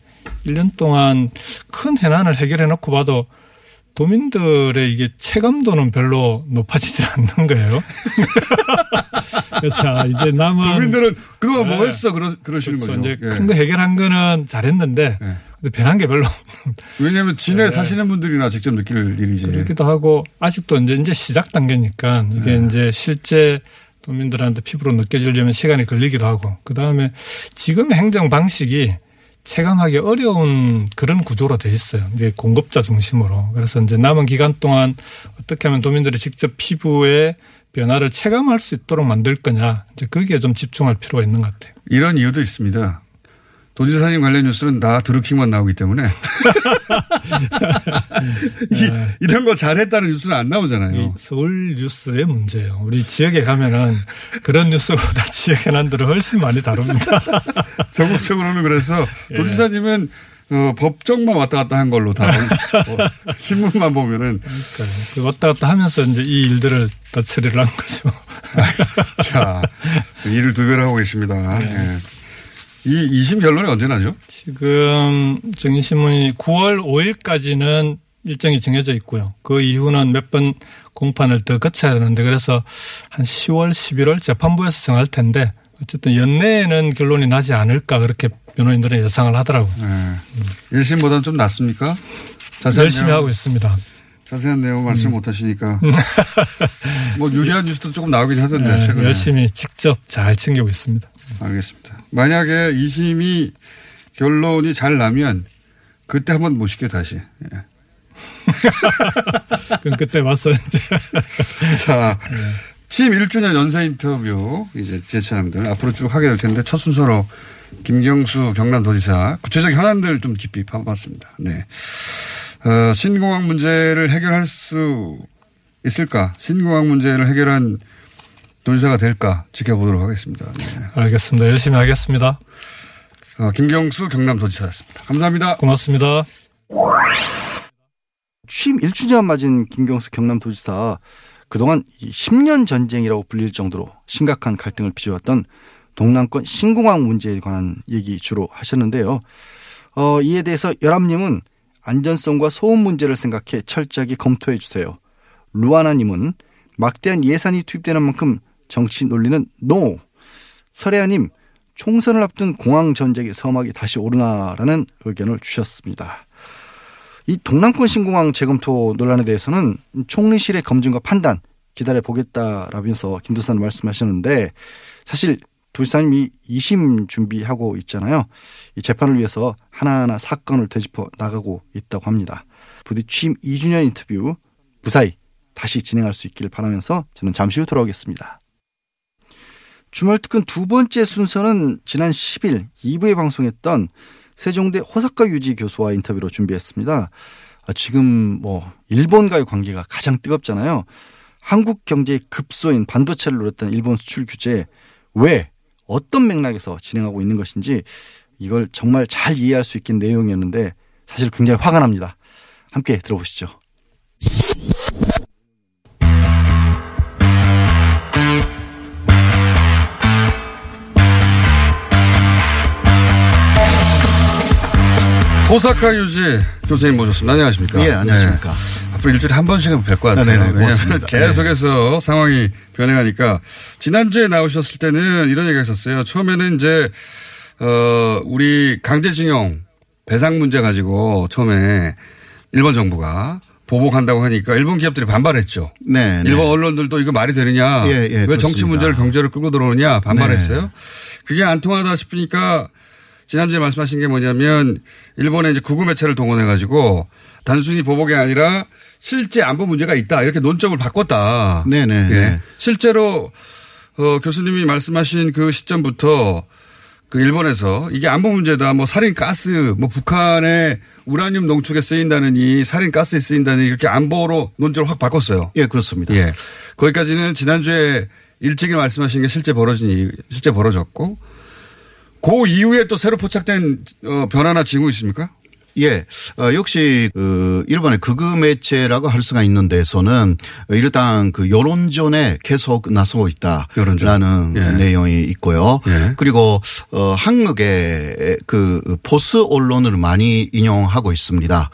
[SPEAKER 3] 1년 동안 큰 해난을 해결해 놓고 봐도 도민들의 이게 체감도는 별로 높아지질 않는 거예요. [LAUGHS] 그래서 아, 이제 남은
[SPEAKER 2] 도민들은 그동안 뭐
[SPEAKER 3] 네.
[SPEAKER 2] 했어? 그러, 그러시는
[SPEAKER 3] 그렇죠.
[SPEAKER 2] 거죠.
[SPEAKER 3] 이제
[SPEAKER 2] 예.
[SPEAKER 3] 큰거 해결한 거는 잘했는데
[SPEAKER 2] 예.
[SPEAKER 3] 근데 변한 게 별로
[SPEAKER 2] 왜냐하면 진해
[SPEAKER 3] 네.
[SPEAKER 2] 사시는 분들이나 직접 느낄 일이지.
[SPEAKER 3] 그렇기도 하고 아직도 이제 이제 시작 단계니까 이게
[SPEAKER 2] 네.
[SPEAKER 3] 이제 실제 도민들한테 피부로 느껴지려면 시간이 걸리기도 하고 그 다음에 지금의 행정 방식이 체감하기 어려운 그런 구조로 돼 있어요. 이제 공급자 중심으로. 그래서 이제 남은 기간 동안 어떻게 하면 도민들이 직접 피부의 변화를 체감할 수 있도록 만들 거냐. 이제 거기에 좀 집중할 필요가 있는 것 같아요.
[SPEAKER 2] 이런 이유도 있습니다. 도지사님 관련 뉴스는 다 드루킹만 나오기 때문에 [LAUGHS] 이, 이런 거 잘했다는 뉴스는
[SPEAKER 3] 안이
[SPEAKER 2] 나오잖아요.
[SPEAKER 3] 서울 뉴스의 문제예요. 우리 지역에 가면은 그런 뉴스보다 지역 현안들을 훨씬 많이 다룹니다. [LAUGHS]
[SPEAKER 2] 전국적으로는 그래서
[SPEAKER 3] 예.
[SPEAKER 2] 도지사님은 어, 법정만 왔다 갔다 한 걸로 다 어, [LAUGHS] 신문만 보면은
[SPEAKER 3] 그 왔다 갔다 하면서 이제 이 일들을 다 처리를 한 거죠.
[SPEAKER 2] 자 일을 두 배로 하고 계십니다.
[SPEAKER 3] 네.
[SPEAKER 2] 예. 이 2심 결론이 언제 나죠?
[SPEAKER 3] 지금 정인신문이 9월 5일까지는 일정이 정해져 있고요. 그 이후는 몇 번 공판을 더 거쳐야 되는데 그래서 한 10월, 11월 재판부에서 정할 텐데 어쨌든 연내에는 결론이 나지 않을까 그렇게 변호인들은 예상을 하더라고요.
[SPEAKER 2] 네. 1심보다는 좀 낫습니까? 자세한
[SPEAKER 3] 열심히
[SPEAKER 2] 내용,
[SPEAKER 3] 하고 있습니다.
[SPEAKER 2] 자세한 내용 말씀 못 하시니까. [LAUGHS] 뭐 유리한 뉴스도 조금 나오긴 하던데,
[SPEAKER 3] 네,
[SPEAKER 2] 최근에.
[SPEAKER 3] 열심히 직접 잘 챙기고 있습니다.
[SPEAKER 2] 알겠습니다. 만약에 2심이 결론이 잘 나면 그때 한번 모실게요, 다시. 예. [LAUGHS]
[SPEAKER 3] 그럼 그때 이제
[SPEAKER 2] 자, 취임 1주년 연세 인터뷰 이제 제 차례입니다. 앞으로 쭉 하게 될 텐데 첫 순서로 김경수 경남도지사 구체적 현안들 좀 깊이 파봤습니다. 네. 어, 신공항 문제를 해결할 수 있을까? 신공항 문제를 해결한 도지사가 될까? 지켜보도록 하겠습니다. 네.
[SPEAKER 3] 알겠습니다. 열심히 하겠습니다.
[SPEAKER 2] 어, 김경수 경남도지사였습니다. 감사합니다.
[SPEAKER 3] 고맙습니다.
[SPEAKER 1] 취임 1주년 맞은 김경수 경남도지사 그동안 이 10년 전쟁이라고 불릴 정도로 심각한 갈등을 빚어왔던 동남권 신공항 문제에 관한 얘기 주로 하셨는데요. 어, 이에 대해서 열암님은 안전성과 소음 문제를 생각해 철저하게 검토해 주세요. 루아나님은 막대한 예산이 투입되는 만큼 정치 논리는 NO. 설혜아님 총선을 앞둔 공항 전쟁의 서막이 다시 오르나라는 의견을 주셨습니다. 이 동남권 신공항 재검토 논란에 대해서는 총리실의 검증과 판단 기다려 보겠다라면서 김도사는 말씀하셨는데 사실 도지사님이 2심 준비하고 있잖아요. 이 재판을 위해서 하나하나 사건을 되짚어 나가고 있다고 합니다. 부디 취임 2주년 인터뷰 무사히 다시 진행할 수 있기를 바라면서 저는 잠시 후 돌아오겠습니다. 주말 특근 두 번째 순서는 지난 10일 2부에 방송했던 세종대 호사카 유지 교수와 인터뷰로 준비했습니다. 아, 지금 뭐 일본과의 관계가 가장 뜨겁잖아요. 한국 경제의 급소인 반도체를 노렸던 일본 수출 규제 왜 어떤 맥락에서 진행하고 있는 것인지 이걸 정말 잘 이해할 수 있는 내용이었는데 사실 굉장히 화가 납니다. 함께 들어보시죠.
[SPEAKER 2] 호사카 유지 교수님 모셨습니다. 안녕하십니까?
[SPEAKER 4] 예, 안녕하십니까.
[SPEAKER 2] 네. 앞으로 일주일에 한 번씩은 뵐 것 같아요.
[SPEAKER 4] 네, 네,
[SPEAKER 2] 왜냐하면
[SPEAKER 4] 고맙습니다.
[SPEAKER 2] 계속해서 상황이 변해가니까 지난주에 나오셨을 때는 이런 얘기가 있었어요. 처음에는 이제 어 우리 강제징용 배상 문제 가지고 처음에 일본 정부가 보복한다고 하니까 일본 기업들이 반발했죠.
[SPEAKER 4] 네. 네.
[SPEAKER 2] 일본 언론들도 이거 말이 되느냐.
[SPEAKER 4] 예, 예,
[SPEAKER 2] 왜 정치
[SPEAKER 4] 그렇습니다.
[SPEAKER 2] 문제를 경제로 끌고 들어오느냐 반발했어요.
[SPEAKER 4] 네.
[SPEAKER 2] 그게 안 통하다 싶으니까 지난주에 말씀하신 게 뭐냐면 일본의 이제 구구 매체를 동원해 가지고 단순히 보복이 아니라 실제 안보 문제가 있다 이렇게 논점을 바꿨다.
[SPEAKER 4] 네네.
[SPEAKER 2] 예.
[SPEAKER 4] 네.
[SPEAKER 2] 실제로 어, 교수님이 말씀하신 그 시점부터 그 일본에서 이게 안보 문제다. 뭐 살인 가스, 뭐 북한의 우라늄 농축에 쓰인다는 이 살인 가스에 쓰인다는 이렇게 안보로 논조를 확 바꿨어요.
[SPEAKER 4] 예, 그렇습니다.
[SPEAKER 2] 예. 거기까지는 지난주에 일찍이 말씀하신 게 실제 벌어진 이 실제 벌어졌고 그 이후에 또 새로 포착된 어, 변화나 징후 있습니까?
[SPEAKER 4] 예, 어, 역시 그 일본의 극우 매체라고 할 수가 있는 데서는 일단 그 여론전에 계속 나서고. 있다라는
[SPEAKER 2] 예.
[SPEAKER 4] 내용이 있고요.
[SPEAKER 2] 예.
[SPEAKER 4] 그리고 어 한국의 그 보수 언론을 많이 인용하고 있습니다.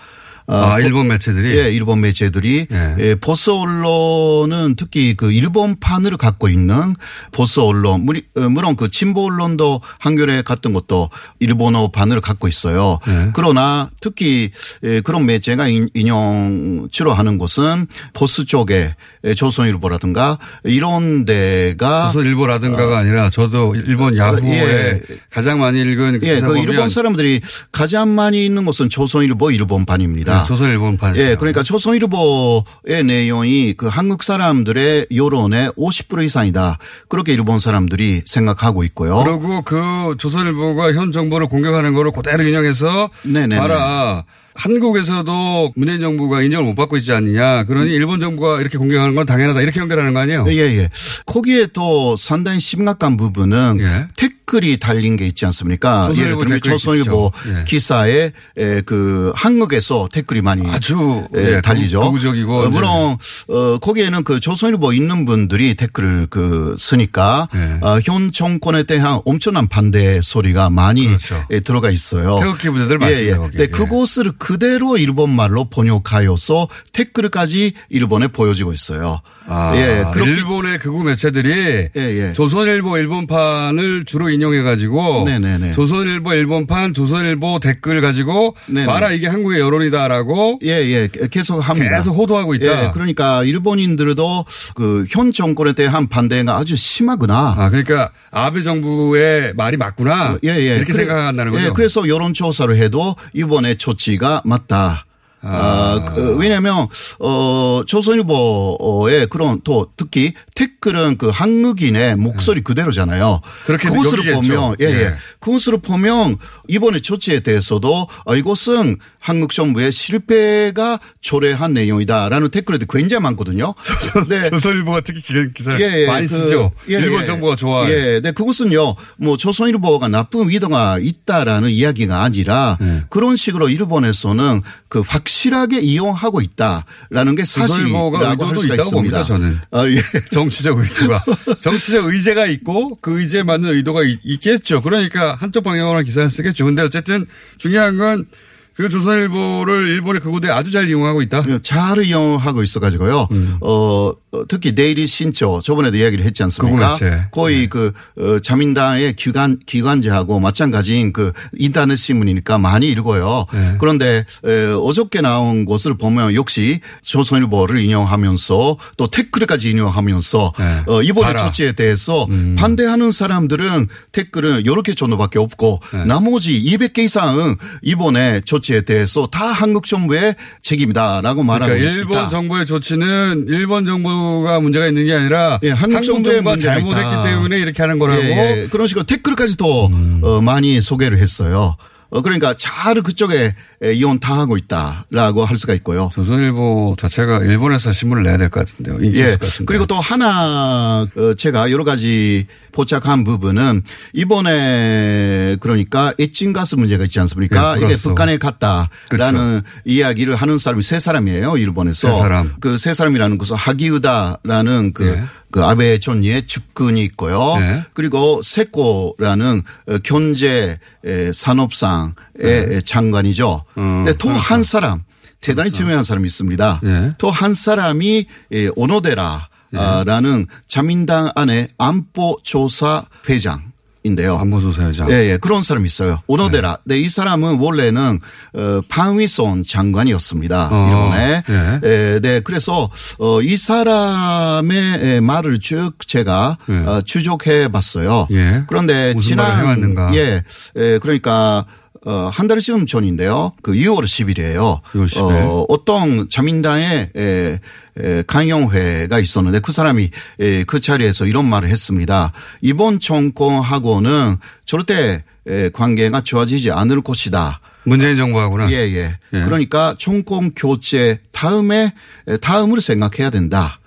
[SPEAKER 4] 어,
[SPEAKER 2] 아, 일본 매체들이
[SPEAKER 4] 예, 일본 매체들이
[SPEAKER 2] 예.
[SPEAKER 4] 예, 보수 언론은 특히 그 일본판을 갖고 있는 보수 언론, 어, 물론 그 진보 언론도 한겨레 같은 것도 일본어판을 갖고 있어요.
[SPEAKER 2] 예.
[SPEAKER 4] 그러나 특히 예, 그런 매체가 인- 인용 주로 하는 것은 보수 쪽에 예, 조선일보라든가 이런 데가
[SPEAKER 2] 조선 일보라든가가 아니라 저도 일본 야후에
[SPEAKER 4] 예.
[SPEAKER 2] 가장 많이 읽은
[SPEAKER 4] 예,
[SPEAKER 2] 기사
[SPEAKER 4] 그 일본 사람들이 가장 많이 있는 것은 조선일보 일본판입니다.
[SPEAKER 2] 네, 조선 일본판.
[SPEAKER 4] 예, 그러니까 조선일보의 내용이 그 한국 사람들의 여론의 50% 이상이다. 그렇게 일본 사람들이 생각하고 있고요.
[SPEAKER 2] 그리고 그 조선일보가 현 정부를 공격하는 거를 그대로 인용해서
[SPEAKER 4] 네네네.
[SPEAKER 2] 봐라 한국에서도 문재인 정부가 인정을 못 받고 있지 않느냐. 그러니 일본 정부가 이렇게 공격하는 건 당연하다. 이렇게 연결하는 거 아니에요?
[SPEAKER 4] 예, 예. 거기에 또 상당히 심각한 부분은
[SPEAKER 2] 예.
[SPEAKER 4] 댓글이 달린 게 있지 않습니까?
[SPEAKER 2] 조선일보
[SPEAKER 4] 예를 들면 조선일보
[SPEAKER 2] 있죠. 예.
[SPEAKER 4] 기사에 에, 그 한국에서 댓글 이 많이
[SPEAKER 2] 아주
[SPEAKER 4] 예,
[SPEAKER 2] 예,
[SPEAKER 4] 달리죠.
[SPEAKER 2] 극- 극우적이고
[SPEAKER 4] 어. 물론 어, 거기에는 그 조선일보 있는 분들이 댓글을 그 쓰니까
[SPEAKER 2] 예.
[SPEAKER 4] 어, 현 정권에 대한 엄청난 반대 소리가 많이
[SPEAKER 2] 그렇죠.
[SPEAKER 4] 예, 들어가 있어요.
[SPEAKER 2] 태극기
[SPEAKER 4] 예,
[SPEAKER 2] 많습니다.
[SPEAKER 4] 예.
[SPEAKER 2] 거기에.
[SPEAKER 4] 네,
[SPEAKER 2] 예.
[SPEAKER 4] 그곳을 그대로 일본 말로 번역하여서 댓글까지 일본에 보여지고 있어요.
[SPEAKER 2] 아,
[SPEAKER 4] 예, 그렇게
[SPEAKER 2] 일본의 극우 매체들이
[SPEAKER 4] 예, 예.
[SPEAKER 2] 조선일보 일본판을 주로 인용해 가지고
[SPEAKER 4] 네네네.
[SPEAKER 2] 조선일보 일본판 조선일보 댓글 가지고
[SPEAKER 4] 네네.
[SPEAKER 2] 봐라 이게 한국의 여론이다라고
[SPEAKER 4] 예, 예. 계속 합니다.
[SPEAKER 2] 계속 호도하고 있다.
[SPEAKER 4] 예, 그러니까 일본인들도 그 현 정권에 대한 반대가 아주 심하구나.
[SPEAKER 2] 아 그러니까 아베 정부의 말이 맞구나.
[SPEAKER 4] 예, 예.
[SPEAKER 2] 이렇게
[SPEAKER 4] 그래-
[SPEAKER 2] 생각한다는 거죠.
[SPEAKER 4] 예, 그래서 여론 조사를 해도 이번에 조치가 맞다. 아, 그, 왜냐면, 어, 조선일보의 그런 또 특히 댓글은 그 한국인의 목소리 그대로잖아요.
[SPEAKER 2] 네. 그렇게
[SPEAKER 4] 그것으로
[SPEAKER 2] 여기겠죠.
[SPEAKER 4] 보면, 예, 예.
[SPEAKER 2] 예.
[SPEAKER 4] 그것으로 보면 이번에 조치에 대해서도 어, 이것은 한국 정부의 실패가 초래한 내용이다라는 댓글이 굉장히 많거든요. [LAUGHS] 네.
[SPEAKER 2] 조선일보가 특히 기사- 기사를
[SPEAKER 4] 예, 예,
[SPEAKER 2] 많이
[SPEAKER 4] 그,
[SPEAKER 2] 쓰죠.
[SPEAKER 4] 예,
[SPEAKER 2] 일본
[SPEAKER 4] 예.
[SPEAKER 2] 정부가 좋아해.
[SPEAKER 4] 예, 네, 그것은요, 뭐, 조선일보가 나쁜 의도가 있다라는 이야기가 아니라
[SPEAKER 2] 네.
[SPEAKER 4] 그런 식으로 일본에서는 그확 실하게 이용하고 있다라는 게 사실이라고 할 수가
[SPEAKER 2] 있다고. 봅니다, 저는.
[SPEAKER 4] 아, 예. [LAUGHS]
[SPEAKER 2] 정치적 의도가 [LAUGHS] 정치적 의제가 있고 그 의제에 맞는 의도가 있- 있겠죠. 그러니까 한쪽 방향으로 기사를 쓰겠죠. 근데 어쨌든 중요한 건 그 조선일보를 일본의 극우들이 아주 잘 이용하고 있다.
[SPEAKER 4] 잘 이용하고 있어가지고요.
[SPEAKER 2] 음.
[SPEAKER 4] 어, 어, 특히 데일리 신조 저번에도 이야기를 했지 않습니까?
[SPEAKER 2] 매체.
[SPEAKER 4] 거의
[SPEAKER 2] 네.
[SPEAKER 4] 그 어, 자민당의 기관 기관제하고 마찬가지인 그 인터넷 신문이니까 많이 읽어요.
[SPEAKER 2] 네.
[SPEAKER 4] 그런데 에, 어저께 나온 것을 보면 역시 조선일보를 인용하면서 또 태클까지 인용하면서
[SPEAKER 2] 네.
[SPEAKER 4] 어, 이번에
[SPEAKER 2] 봐라. 음.
[SPEAKER 4] 조치에 대해서 반대하는 사람들은 댓글은 이렇게 정도밖에 없고
[SPEAKER 2] 네.
[SPEAKER 4] 나머지 200개 이상은 이번에 조치에 대해서 다 한국 정부의 책임이다라고 말하고
[SPEAKER 2] 그러니까 일본
[SPEAKER 4] 있다.
[SPEAKER 2] 정부의 조치는 일본 정부 가 문제가 있는 게 아니라
[SPEAKER 4] 예, 한국
[SPEAKER 2] 한국 정부가
[SPEAKER 4] 문제가
[SPEAKER 2] 잘못했기
[SPEAKER 4] 있다.
[SPEAKER 2] 때문에 이렇게 하는 거라고.
[SPEAKER 4] 예, 예. 그런 식으로 댓글까지도
[SPEAKER 2] 음.
[SPEAKER 4] 어, 많이 소개를 했어요. 어, 그러니까 잘 그쪽에 에, 이혼 당하고 있다라고 할 수가 있고요.
[SPEAKER 2] 조선일보 자체가 일본에서 신문을 내야 될 것 같은데요.
[SPEAKER 4] 예.
[SPEAKER 2] 것 같은데.
[SPEAKER 4] 그리고 또 하나 어, 제가 여러 가지 포착한 부분은 이번에 그러니까 에칭가스 문제가 있지 않습니까?
[SPEAKER 2] 예,
[SPEAKER 4] 이게
[SPEAKER 2] 플러스.
[SPEAKER 4] 북한에 갔다라는 이야기를 하는 사람이 세 사람이에요. 일본에서.
[SPEAKER 2] 세 사람.
[SPEAKER 4] 그 세 사람이라는 것은 하기우다라는 그,
[SPEAKER 2] 예.
[SPEAKER 4] 그 아베 존리의 측근이 있고요.
[SPEAKER 2] 예.
[SPEAKER 4] 그리고 세코라는 어, 경제 에, 산업상의 장관이죠.
[SPEAKER 2] 네. 음,
[SPEAKER 4] 근데 또한 사람 대단히 중요한 사람이 있습니다.
[SPEAKER 2] 예.
[SPEAKER 4] 또한 사람이 예, 오노데라 라는 자민당 안에 안보조사 회장 인데요.
[SPEAKER 2] 안보조사회장.
[SPEAKER 4] 예, 예, 그런 사람이 있어요. 오노데라. 네. 이 사람은 원래는 어, 방위손 장관이었습니다.
[SPEAKER 2] 어,
[SPEAKER 4] 일본에.
[SPEAKER 2] 예.
[SPEAKER 4] 예, 네, 그래서 어, 이 사람의 예, 말을 쭉 제가
[SPEAKER 2] 예.
[SPEAKER 4] 어, 추적해 봤어요.
[SPEAKER 2] 예.
[SPEAKER 4] 그런데 지난? 예, 예, 그러니까 어, 한 달쯤 전인데요. 그 6월 10일이에요.
[SPEAKER 2] 6월 10일.
[SPEAKER 4] 어, 어떤 자민당의 에, 에, 강용회가 있었는데 그 사람이 에, 그 자리에서 이런 말을 했습니다. 이번 정권하고는 절대 에, 관계가 좋아지지 않을 것이다.
[SPEAKER 2] 문재인 정부하고는.
[SPEAKER 4] 예, 예.
[SPEAKER 2] 예.
[SPEAKER 4] 그러니까 정권 교체 다음에 에, 다음을 생각해야 된다.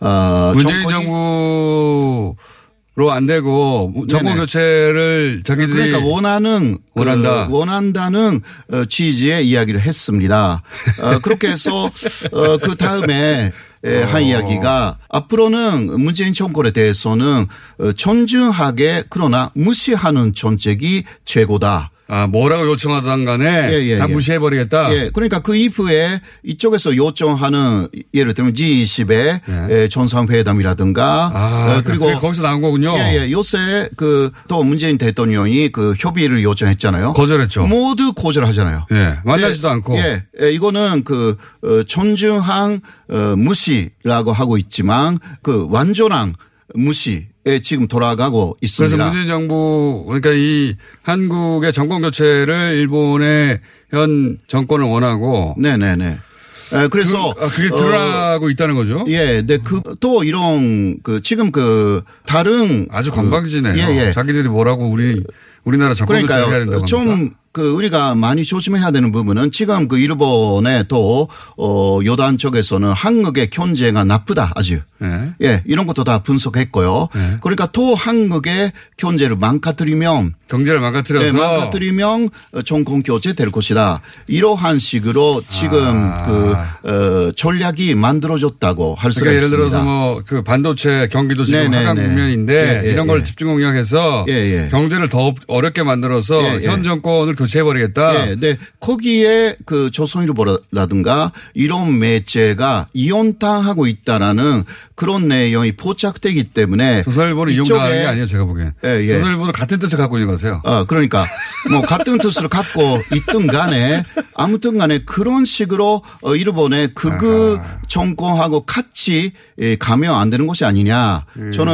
[SPEAKER 4] 어,
[SPEAKER 2] 문재인 정부 로안 되고 정권. 교체를 자기들이
[SPEAKER 4] 그러니까 원하는 그
[SPEAKER 2] 원한다.
[SPEAKER 4] 원한다는 어, 취지의 이야기를 했습니다. 어, 그렇게 해서 [LAUGHS] 어, 그 다음에 에, 한 이야기가 앞으로는 문재인 정권에 대해서는 어, 존중하게 그러나 무시하는 정책이 최고다.
[SPEAKER 2] 아, 뭐라고 요청하든 간에
[SPEAKER 4] 예, 예,
[SPEAKER 2] 다
[SPEAKER 4] 예.
[SPEAKER 2] 무시해버리겠다.
[SPEAKER 4] 예, 그러니까 그 이후에 이쪽에서 요청하는 예를 들면 G20의
[SPEAKER 2] 예.
[SPEAKER 4] 정상회담이라든가
[SPEAKER 2] 아,
[SPEAKER 4] 어, 그리고
[SPEAKER 2] 거기서 나온 거군요.
[SPEAKER 4] 예, 예. 요새 그 또 문재인 대통령이 그 협의를 요청했잖아요.
[SPEAKER 2] 거절했죠.
[SPEAKER 4] 모두 거절하잖아요.
[SPEAKER 2] 예, 만나지도
[SPEAKER 4] 예,
[SPEAKER 2] 않고.
[SPEAKER 4] 예, 예, 이거는 그 어, 존중한 어, 무시라고 하고 있지만 그 완전한 무시에 지금 돌아가고
[SPEAKER 2] 그래서
[SPEAKER 4] 있습니다.
[SPEAKER 2] 문재인 정부 그러니까 이 한국의 정권 교체를 일본의 현 정권을 원하고
[SPEAKER 4] 네네네. 예, 그래서
[SPEAKER 2] 그, 아, 그게
[SPEAKER 4] 어,
[SPEAKER 2] 드러나고 있다는 거죠.
[SPEAKER 4] 예, 네, 그, 또 이런, 그, 지금 그, 다른.
[SPEAKER 2] 아주
[SPEAKER 4] 그,
[SPEAKER 2] 건방지네요.
[SPEAKER 4] 예, 예.
[SPEAKER 2] 자기들이 뭐라고 우리 우리나라 정권 교체를 해야. 된다고
[SPEAKER 4] 좀
[SPEAKER 2] 합니까?
[SPEAKER 4] 그 우리가 많이 조심해야 되는 부분은 지금 그 일본의 또 어, 요단 쪽에서는 한국의 경제가 나쁘다 아주.
[SPEAKER 2] 예.
[SPEAKER 4] 예, 이런 것도 다 분석했고요.
[SPEAKER 2] 네.
[SPEAKER 4] 그러니까 또 한국의 경제를 망가뜨리면
[SPEAKER 2] 경제를 망가뜨려서
[SPEAKER 4] 네, 망가뜨리면 정권 교체 될 것이다. 이러한 식으로 지금
[SPEAKER 2] 아.
[SPEAKER 4] 그 어, 전략이 만들어졌다고 할 수가
[SPEAKER 2] 그러니까 예를
[SPEAKER 4] 있습니다.
[SPEAKER 2] 들어서 뭐 그 반도체 경기도 지금
[SPEAKER 4] 네네네.
[SPEAKER 2] 하강 국면인데
[SPEAKER 4] 예, 예,
[SPEAKER 2] 이런 걸
[SPEAKER 4] 예.
[SPEAKER 2] 집중 공략해서
[SPEAKER 4] 예, 예.
[SPEAKER 2] 경제를 더 어렵게 만들어서
[SPEAKER 4] 예, 예.
[SPEAKER 2] 현 정권을 교체해 버리겠다.
[SPEAKER 4] 네, 네. 거기에 그 조선일보라든가 이런 매체가 이혼당하고 있다라는 그런 내용이 포착되기 때문에
[SPEAKER 2] 조선일보는
[SPEAKER 4] 이쪽에-
[SPEAKER 2] 이용당하는 게 아니에요, 제가 보기엔.
[SPEAKER 4] 예, 예.
[SPEAKER 2] 조선일보는 같은 뜻을 갖고 있는 것 같아요.
[SPEAKER 4] 아, 그러니까 뭐 같은 뜻을 갖고 있든 간에 아무튼 간에 그런 식으로 어, 일본의 극우 정권하고 같이 예, 가면 안 되는 것이 아니냐. 저는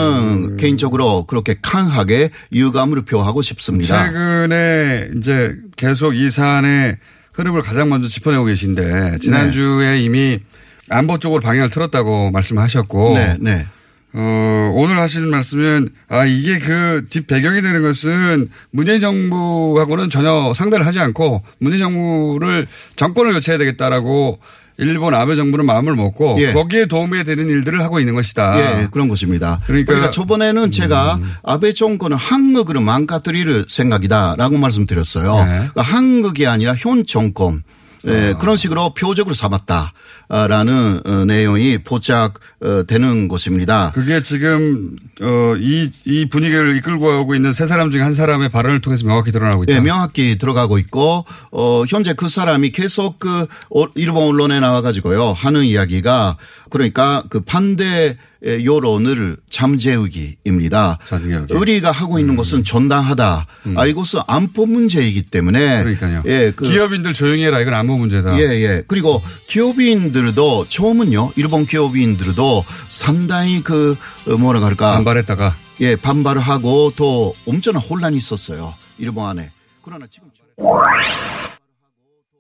[SPEAKER 2] 음.
[SPEAKER 4] 개인적으로 그렇게 강하게 유감을 표하고 싶습니다.
[SPEAKER 2] 최근에 이제 계속 이 사안의 흐름을 가장 먼저 짚어내고 계신데 지난주에 이미 안보 쪽으로 방향을 틀었다고 말씀하셨고
[SPEAKER 4] 네, 네.
[SPEAKER 2] 어, 오늘 하시는 말씀은 아 이게 그 뒷 배경이 되는 것은 문재인 정부하고는 전혀 상대를 하지 않고 문재인 정부를 정권을 교체해야 되겠다라고 일본 아베 정부는 마음을 먹고
[SPEAKER 4] 예.
[SPEAKER 2] 거기에 도움이 되는 일들을 하고 있는 것이다.
[SPEAKER 4] 예, 그런 것입니다.
[SPEAKER 2] 그러니까-
[SPEAKER 4] 그러니까, 저번에는 제가 아베 정권은 한국으로 망가뜨릴 생각이다라고 말씀드렸어요.
[SPEAKER 2] 네.
[SPEAKER 4] 그러니까 한국이 아니라 현 정권. 예, 그런 식으로 표적으로 삼았다 라는 어, 내용이 포착되는 것입니다.
[SPEAKER 2] 그게 지금 어이 이 분위기를 이끌고 오고 있는 세 사람 중에 한 사람의 발언을 통해서 명확히 드러나고 있다.
[SPEAKER 4] 예, 명확히 들어가고 있고, 어, 현재 그 사람이 계속 그, 어, 일본 언론에 나와 가지고요, 하는 이야기가, 그러니까 그 반대 여론을 잠재우기입니다.
[SPEAKER 2] 잠재우기.
[SPEAKER 4] 우리가 하고
[SPEAKER 2] 음.
[SPEAKER 4] 있는 것은 전당하다. 아, 이것은 안보 문제이기 때문에.
[SPEAKER 2] 그러니까요.
[SPEAKER 4] 예, 그.
[SPEAKER 2] 기업인들 조용히 해라. 이건 안보 문제다.
[SPEAKER 4] 예, 예. 그리고 기업인 들도 처음은요, 일본 기업인들도 상당히 그, 어, 뭐라 그럴까.
[SPEAKER 2] 반발했다가
[SPEAKER 4] 예, 반발을 하고 또 엄청난 혼란이 있었어요. 일본 안에. 그러나 지금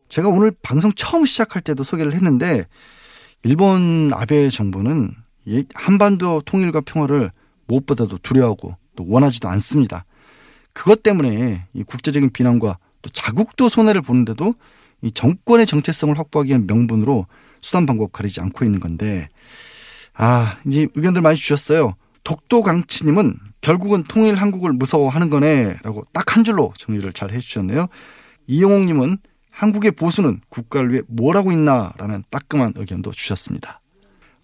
[SPEAKER 1] 제가 오늘 방송 처음 시작할 때도 소개를 했는데 일본 아베 정부는 이 한반도 통일과 평화를 무엇보다도 두려워하고 또 원하지도 않습니다. 그것 때문에 이 국제적인 비난과 또 자국도 손해를 보는데도 이 정권의 정체성을 확보하기 위한 명분으로 수단 방법 가리지 않고 있는 건데 아 이제 의견들 많이 주셨어요. 독도 강치님은 결국은 통일 한국을 무서워하는 거네라고 딱 한 줄로 정리를 잘 해주셨네요. 이영옥님은 한국의 보수는 국가를 위해 뭘 하고 있나라는 따끔한 의견도 주셨습니다.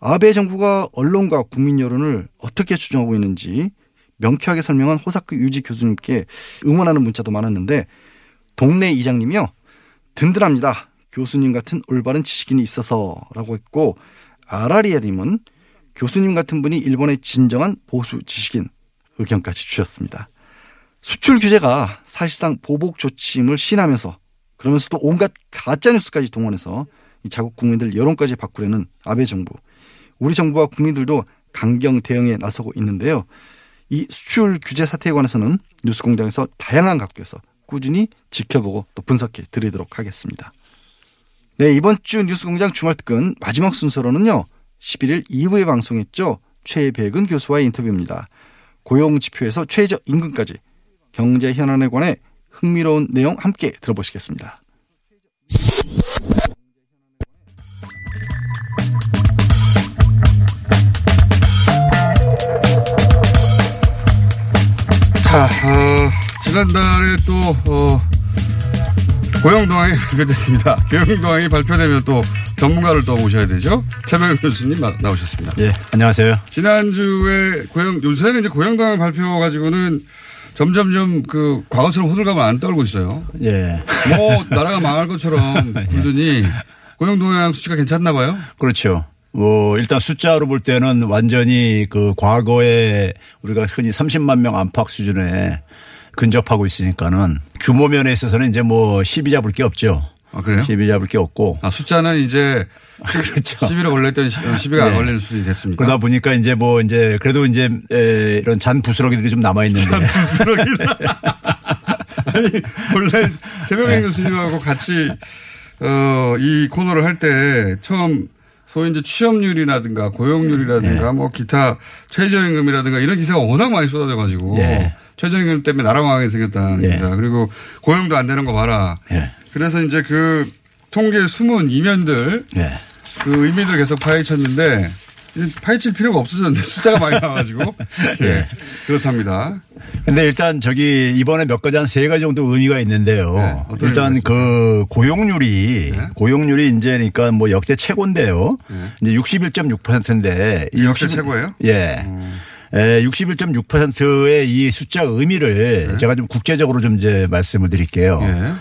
[SPEAKER 1] 아베 정부가 언론과 국민 여론을 어떻게 조정하고 있는지 명쾌하게 설명한 호사크 유지 교수님께 응원하는 문자도 많았는데 동네 이장님이요 든든합니다. 교수님 같은 올바른 지식인이 있어서라고 했고 아라리아님은 교수님 같은 분이 일본의 진정한 보수 지식인 의견까지 주셨습니다. 수출 규제가 사실상 보복 조치임을 시인하면서 그러면서도 온갖 가짜 뉴스까지 동원해서 이 자국 국민들 여론까지 바꾸려는 아베 정부. 우리 정부와 국민들도 강경 대응에 나서고 있는데요. 이 수출 규제 사태에 관해서는 뉴스공장에서 다양한 각도에서 꾸준히 지켜보고 또 분석해 드리도록 하겠습니다. 네, 이번 주 뉴스공장 주말 특근 마지막 순서로는요. 11일 2부에 방송했죠. 최백은 교수와의 인터뷰입니다. 고용 지표에서 최저 임금까지 경제 현안에 관해 흥미로운 내용 함께 들어보시겠습니다.
[SPEAKER 2] 자, 어, 지난달에 또, 어, 고용동항이 발표됐습니다. [LAUGHS] 고용동항이 발표되면 또 전문가를 또 모셔야 되죠. 최명현 교수님 나- 나오셨습니다.
[SPEAKER 5] 예, 안녕하세요.
[SPEAKER 2] 지난주에 고용, 요새는 이제 고용동항 발표 가지고는 점점점 그 과거처럼 호들갑을 안 떨고 있어요.
[SPEAKER 5] 예.
[SPEAKER 2] 뭐 나라가 망할 것처럼 [LAUGHS] 굴더니 고용동향 수치가 괜찮나 봐요.
[SPEAKER 5] 그렇죠. 뭐 일단 숫자로 볼 때는 완전히 그 과거에 우리가 흔히 30만 명 안팎 수준에 근접하고 있으니까는 규모 면에 있어서는 이제 뭐 시비 잡을 게 없죠.
[SPEAKER 2] 아 그래요?
[SPEAKER 5] 시비 잡을 게 없고
[SPEAKER 2] 아 숫자는 이제 [LAUGHS]
[SPEAKER 5] 그렇죠.
[SPEAKER 2] 시비를 걸렸더니 시- 시비가 안
[SPEAKER 5] 네.
[SPEAKER 2] 걸릴 수도 됐습니까?
[SPEAKER 5] 그러다 보니까 이제 뭐 이제 그래도 이제 에, 이런 잔 부스러기들이 좀 남아 있는데 [LAUGHS]
[SPEAKER 2] 아니 원래 최명현 교수님하고 같이 어, 이 코너를 할 때 처음 소위 이제 취업률이라든가 고용률이라든가 뭐 기타 최저임금이라든가 이런 기사가 워낙 많이 쏟아져 가지고
[SPEAKER 5] 예.
[SPEAKER 2] 최저임금 때문에 나라 망하게 생겼다는
[SPEAKER 5] 예.
[SPEAKER 2] 기사. 그리고 고용도 안 되는 거 봐라.
[SPEAKER 5] 예.
[SPEAKER 2] 그래서 이제 그 통계 숨은 이면들
[SPEAKER 5] 예.
[SPEAKER 2] 그 의미들 계속 파헤쳤는데 파헤칠 필요가 없어졌는데 [LAUGHS] 숫자가 많이 나와가지고 [LAUGHS] 예. 그렇답니다.
[SPEAKER 5] 근데 일단 저기 이번에 몇 가지 한 세 가지 정도 의미가 있는데요.
[SPEAKER 2] 네,
[SPEAKER 5] 일단 그 고용률이
[SPEAKER 2] 네.
[SPEAKER 5] 고용률이 이제 그러니까 뭐 역대 최고인데요. 이제 61.6%인데 이
[SPEAKER 2] 역대
[SPEAKER 5] 60
[SPEAKER 2] 최고예요?
[SPEAKER 5] 예. 에, 61.6%의 이 숫자 의미를 제가 좀 국제적으로 좀 이제 말씀을 드릴게요.
[SPEAKER 2] 네. 예.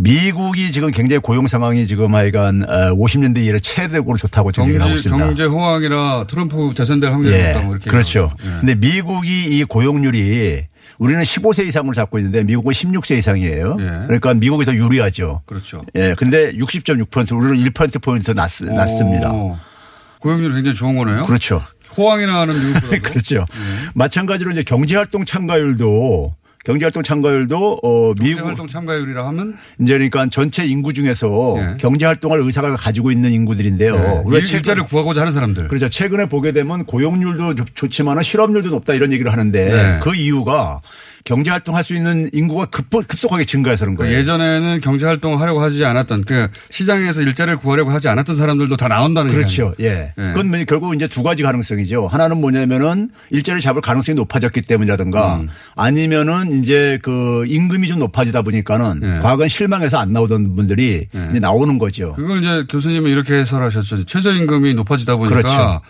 [SPEAKER 5] 미국이 지금 굉장히 고용 상황이 지금 하여간 50년대 이래 최대적으로 좋다고 지금 얘기를 하고 있습니다.
[SPEAKER 2] 경제 호황이라 트럼프 대선될 확률이
[SPEAKER 5] 예.
[SPEAKER 2] 높다 뭐 이렇게.
[SPEAKER 5] 그렇죠.
[SPEAKER 2] 예.
[SPEAKER 5] 근데 미국이 이 고용률이 우리는 15세 이상을 잡고 있는데 미국은 16세 이상이에요.
[SPEAKER 2] 예.
[SPEAKER 5] 그러니까 미국이 더 유리하죠.
[SPEAKER 2] 그렇죠.
[SPEAKER 5] 예. 근데 60.6% 우리는 1%포인트 낮, 낮습니다.
[SPEAKER 2] 오. 고용률이 굉장히 좋은 거네요.
[SPEAKER 5] 그렇죠.
[SPEAKER 2] 호황이나 하는 [LAUGHS] 미국보다도.
[SPEAKER 5] 그렇죠. 마찬가지로 이제 경제활동 참가율도 경제활동 참가율도 어 미국
[SPEAKER 2] 활동 참가율이라 하면
[SPEAKER 5] 이제 그러니까 전체 인구 중에서
[SPEAKER 2] 예.
[SPEAKER 5] 경제활동할 의사가 가지고 있는 인구들인데요.
[SPEAKER 2] 네.
[SPEAKER 5] 어, 우리가
[SPEAKER 2] 일, 일자를 구하고자 하는 사람들.
[SPEAKER 5] 그렇죠. 최근에 보게 되면 고용률도 좋- 좋지만 실업률도 높다 이런 얘기를 하는데
[SPEAKER 2] 네.
[SPEAKER 5] 그 이유가 경제 활동할 수 있는 인구가 급, 급속하게 증가해서 그런 거예요.
[SPEAKER 2] 예전에는 경제 활동을 하려고 하지 않았던 그 시장에서 일자리를 구하려고 하지 않았던 사람들도 다 나온다는
[SPEAKER 5] 그렇죠.
[SPEAKER 2] 얘기아니에요?
[SPEAKER 5] 예.
[SPEAKER 2] 네.
[SPEAKER 5] 그건 뭐 결국 이제 두 가지 가능성이죠. 하나는 뭐냐면은 일자리를 잡을 가능성이 높아졌기 때문이라든가
[SPEAKER 2] 음.
[SPEAKER 5] 아니면은 이제 그 임금이 좀 높아지다 보니까는
[SPEAKER 2] 네.
[SPEAKER 5] 과거엔 실망해서 안 나오던 분들이
[SPEAKER 2] 네.
[SPEAKER 5] 이제 나오는 거죠.
[SPEAKER 2] 그걸 이제 교수님은 이렇게 해설하셨죠. 최저임금이 높아지다 보니까
[SPEAKER 5] 그렇죠.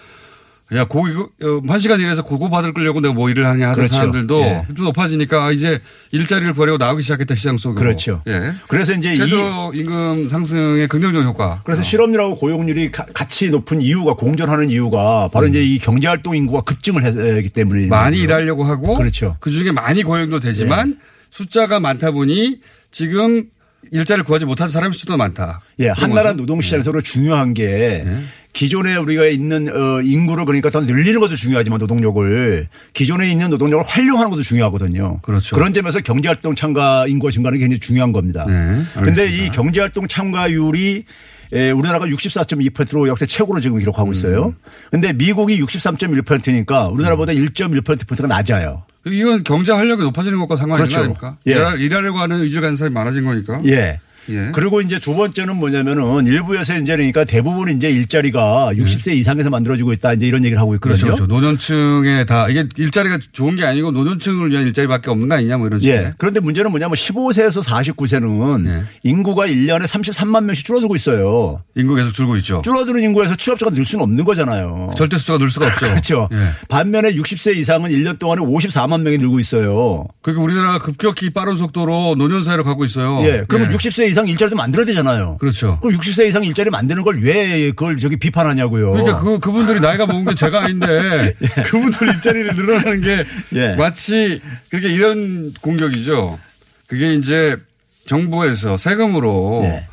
[SPEAKER 2] 야, 고, 이거, 어, 한 시간 일해서 그거 받을 끌려고 내가 뭐 일을 하냐 하는
[SPEAKER 5] 그렇죠.
[SPEAKER 2] 사람들도
[SPEAKER 5] 예.
[SPEAKER 2] 좀 높아지니까 아, 이제 일자리를 구하려고 나오기 시작했다 시장 속으로.
[SPEAKER 5] 그렇죠.
[SPEAKER 2] 예.
[SPEAKER 5] 그래서 이제 이
[SPEAKER 2] 최저 임금 상승의 긍정적 효과.
[SPEAKER 5] 그래서 실업률하고 고용률이 가- 같이 높은 이유가 공존하는 이유가 바로 이제 이 경제 활동 인구가 급증을 했기 때문에
[SPEAKER 2] 음. 많이 일하려고 하고
[SPEAKER 5] 그렇죠.
[SPEAKER 2] 그 중에 많이 고용도 되지만 숫자가 많다 보니 지금 일자리를 구하지 못한 사람이 수도 많다.
[SPEAKER 5] 예,
[SPEAKER 2] 그런
[SPEAKER 5] 한나라
[SPEAKER 2] 거죠?
[SPEAKER 5] 노동 시장에서 중요한 게
[SPEAKER 2] 네.
[SPEAKER 5] 기존에 우리가 있는 어, 인구를 그러니까 더 늘리는 것도 중요하지만 노동력을 기존에 있는 노동력을 활용하는 것도 중요하거든요.
[SPEAKER 2] 그렇죠.
[SPEAKER 5] 런 점에서 경제활동 참가 인구가 증가는 굉장히 중요한 겁니다.
[SPEAKER 2] 네,
[SPEAKER 5] 그런데
[SPEAKER 2] 알겠습니다.
[SPEAKER 5] 이 경제활동 참가율이 에, 우리나라가 64.2%로 역대 최고로 지금 기록하고 있어요. 그런데 미국이 63.1%니까 우리나라보다 1.1%포인트가 낮아요.
[SPEAKER 2] 이건 경제 활력이 높아지는 것과 상관이
[SPEAKER 5] 그렇죠.
[SPEAKER 2] 있는 거니까.
[SPEAKER 5] 예.
[SPEAKER 2] 일하- 일하려고 하는 의지를 가진 사람이 많아진 거니까.
[SPEAKER 5] 예.
[SPEAKER 2] 예.
[SPEAKER 5] 그리고 이제 두 번째는 뭐냐면은 일부에서 이제 그러니까 대부분 이제 일자리가 60세 이상에서 만들어지고 있다 이제 이런 얘기를 하고
[SPEAKER 2] 예. 그렇죠.
[SPEAKER 5] 있거든요.
[SPEAKER 2] 그렇죠. 노년층에 다 이게 일자리가 좋은 게 아니고 노년층을 위한 일자리밖에 없는 거 아니냐 뭐 이런 식의.
[SPEAKER 5] 예. 그런데 문제는 뭐냐면 15세에서 49세는
[SPEAKER 2] 예.
[SPEAKER 5] 인구가 1년에 33만 명씩 줄어들고 있어요.
[SPEAKER 2] 인구 계속 줄고 있죠.
[SPEAKER 5] 줄어드는 인구에서 취업자가 늘 수는 없는 거잖아요.
[SPEAKER 2] 절대 숫자가 늘 수가 없죠. [LAUGHS]
[SPEAKER 5] 그렇죠.
[SPEAKER 2] 예.
[SPEAKER 5] 반면에 60세 이상은 1년 동안에 54만 명이 늘고 있어요.
[SPEAKER 2] 그러니까 우리나라가 급격히 빠른 속도로 노년 사회로 가고 있어요.
[SPEAKER 5] 예. 그러면
[SPEAKER 2] 예.
[SPEAKER 5] 60세 이상 일자리도 만들어야 되잖아요.
[SPEAKER 2] 그렇죠.
[SPEAKER 5] 그럼 60세 이상 일자리 만드는 걸 왜 그걸 저기 비판하냐고요.
[SPEAKER 2] 그러니까 그, 그분들이 나이가 먹은 게 제가 아닌데 [LAUGHS] 그분들 일자리를 늘어나는 게
[SPEAKER 5] 예.
[SPEAKER 2] 마치 그렇게 이런 공격이죠. 그게 이제 정부에서 세금으로
[SPEAKER 5] 예.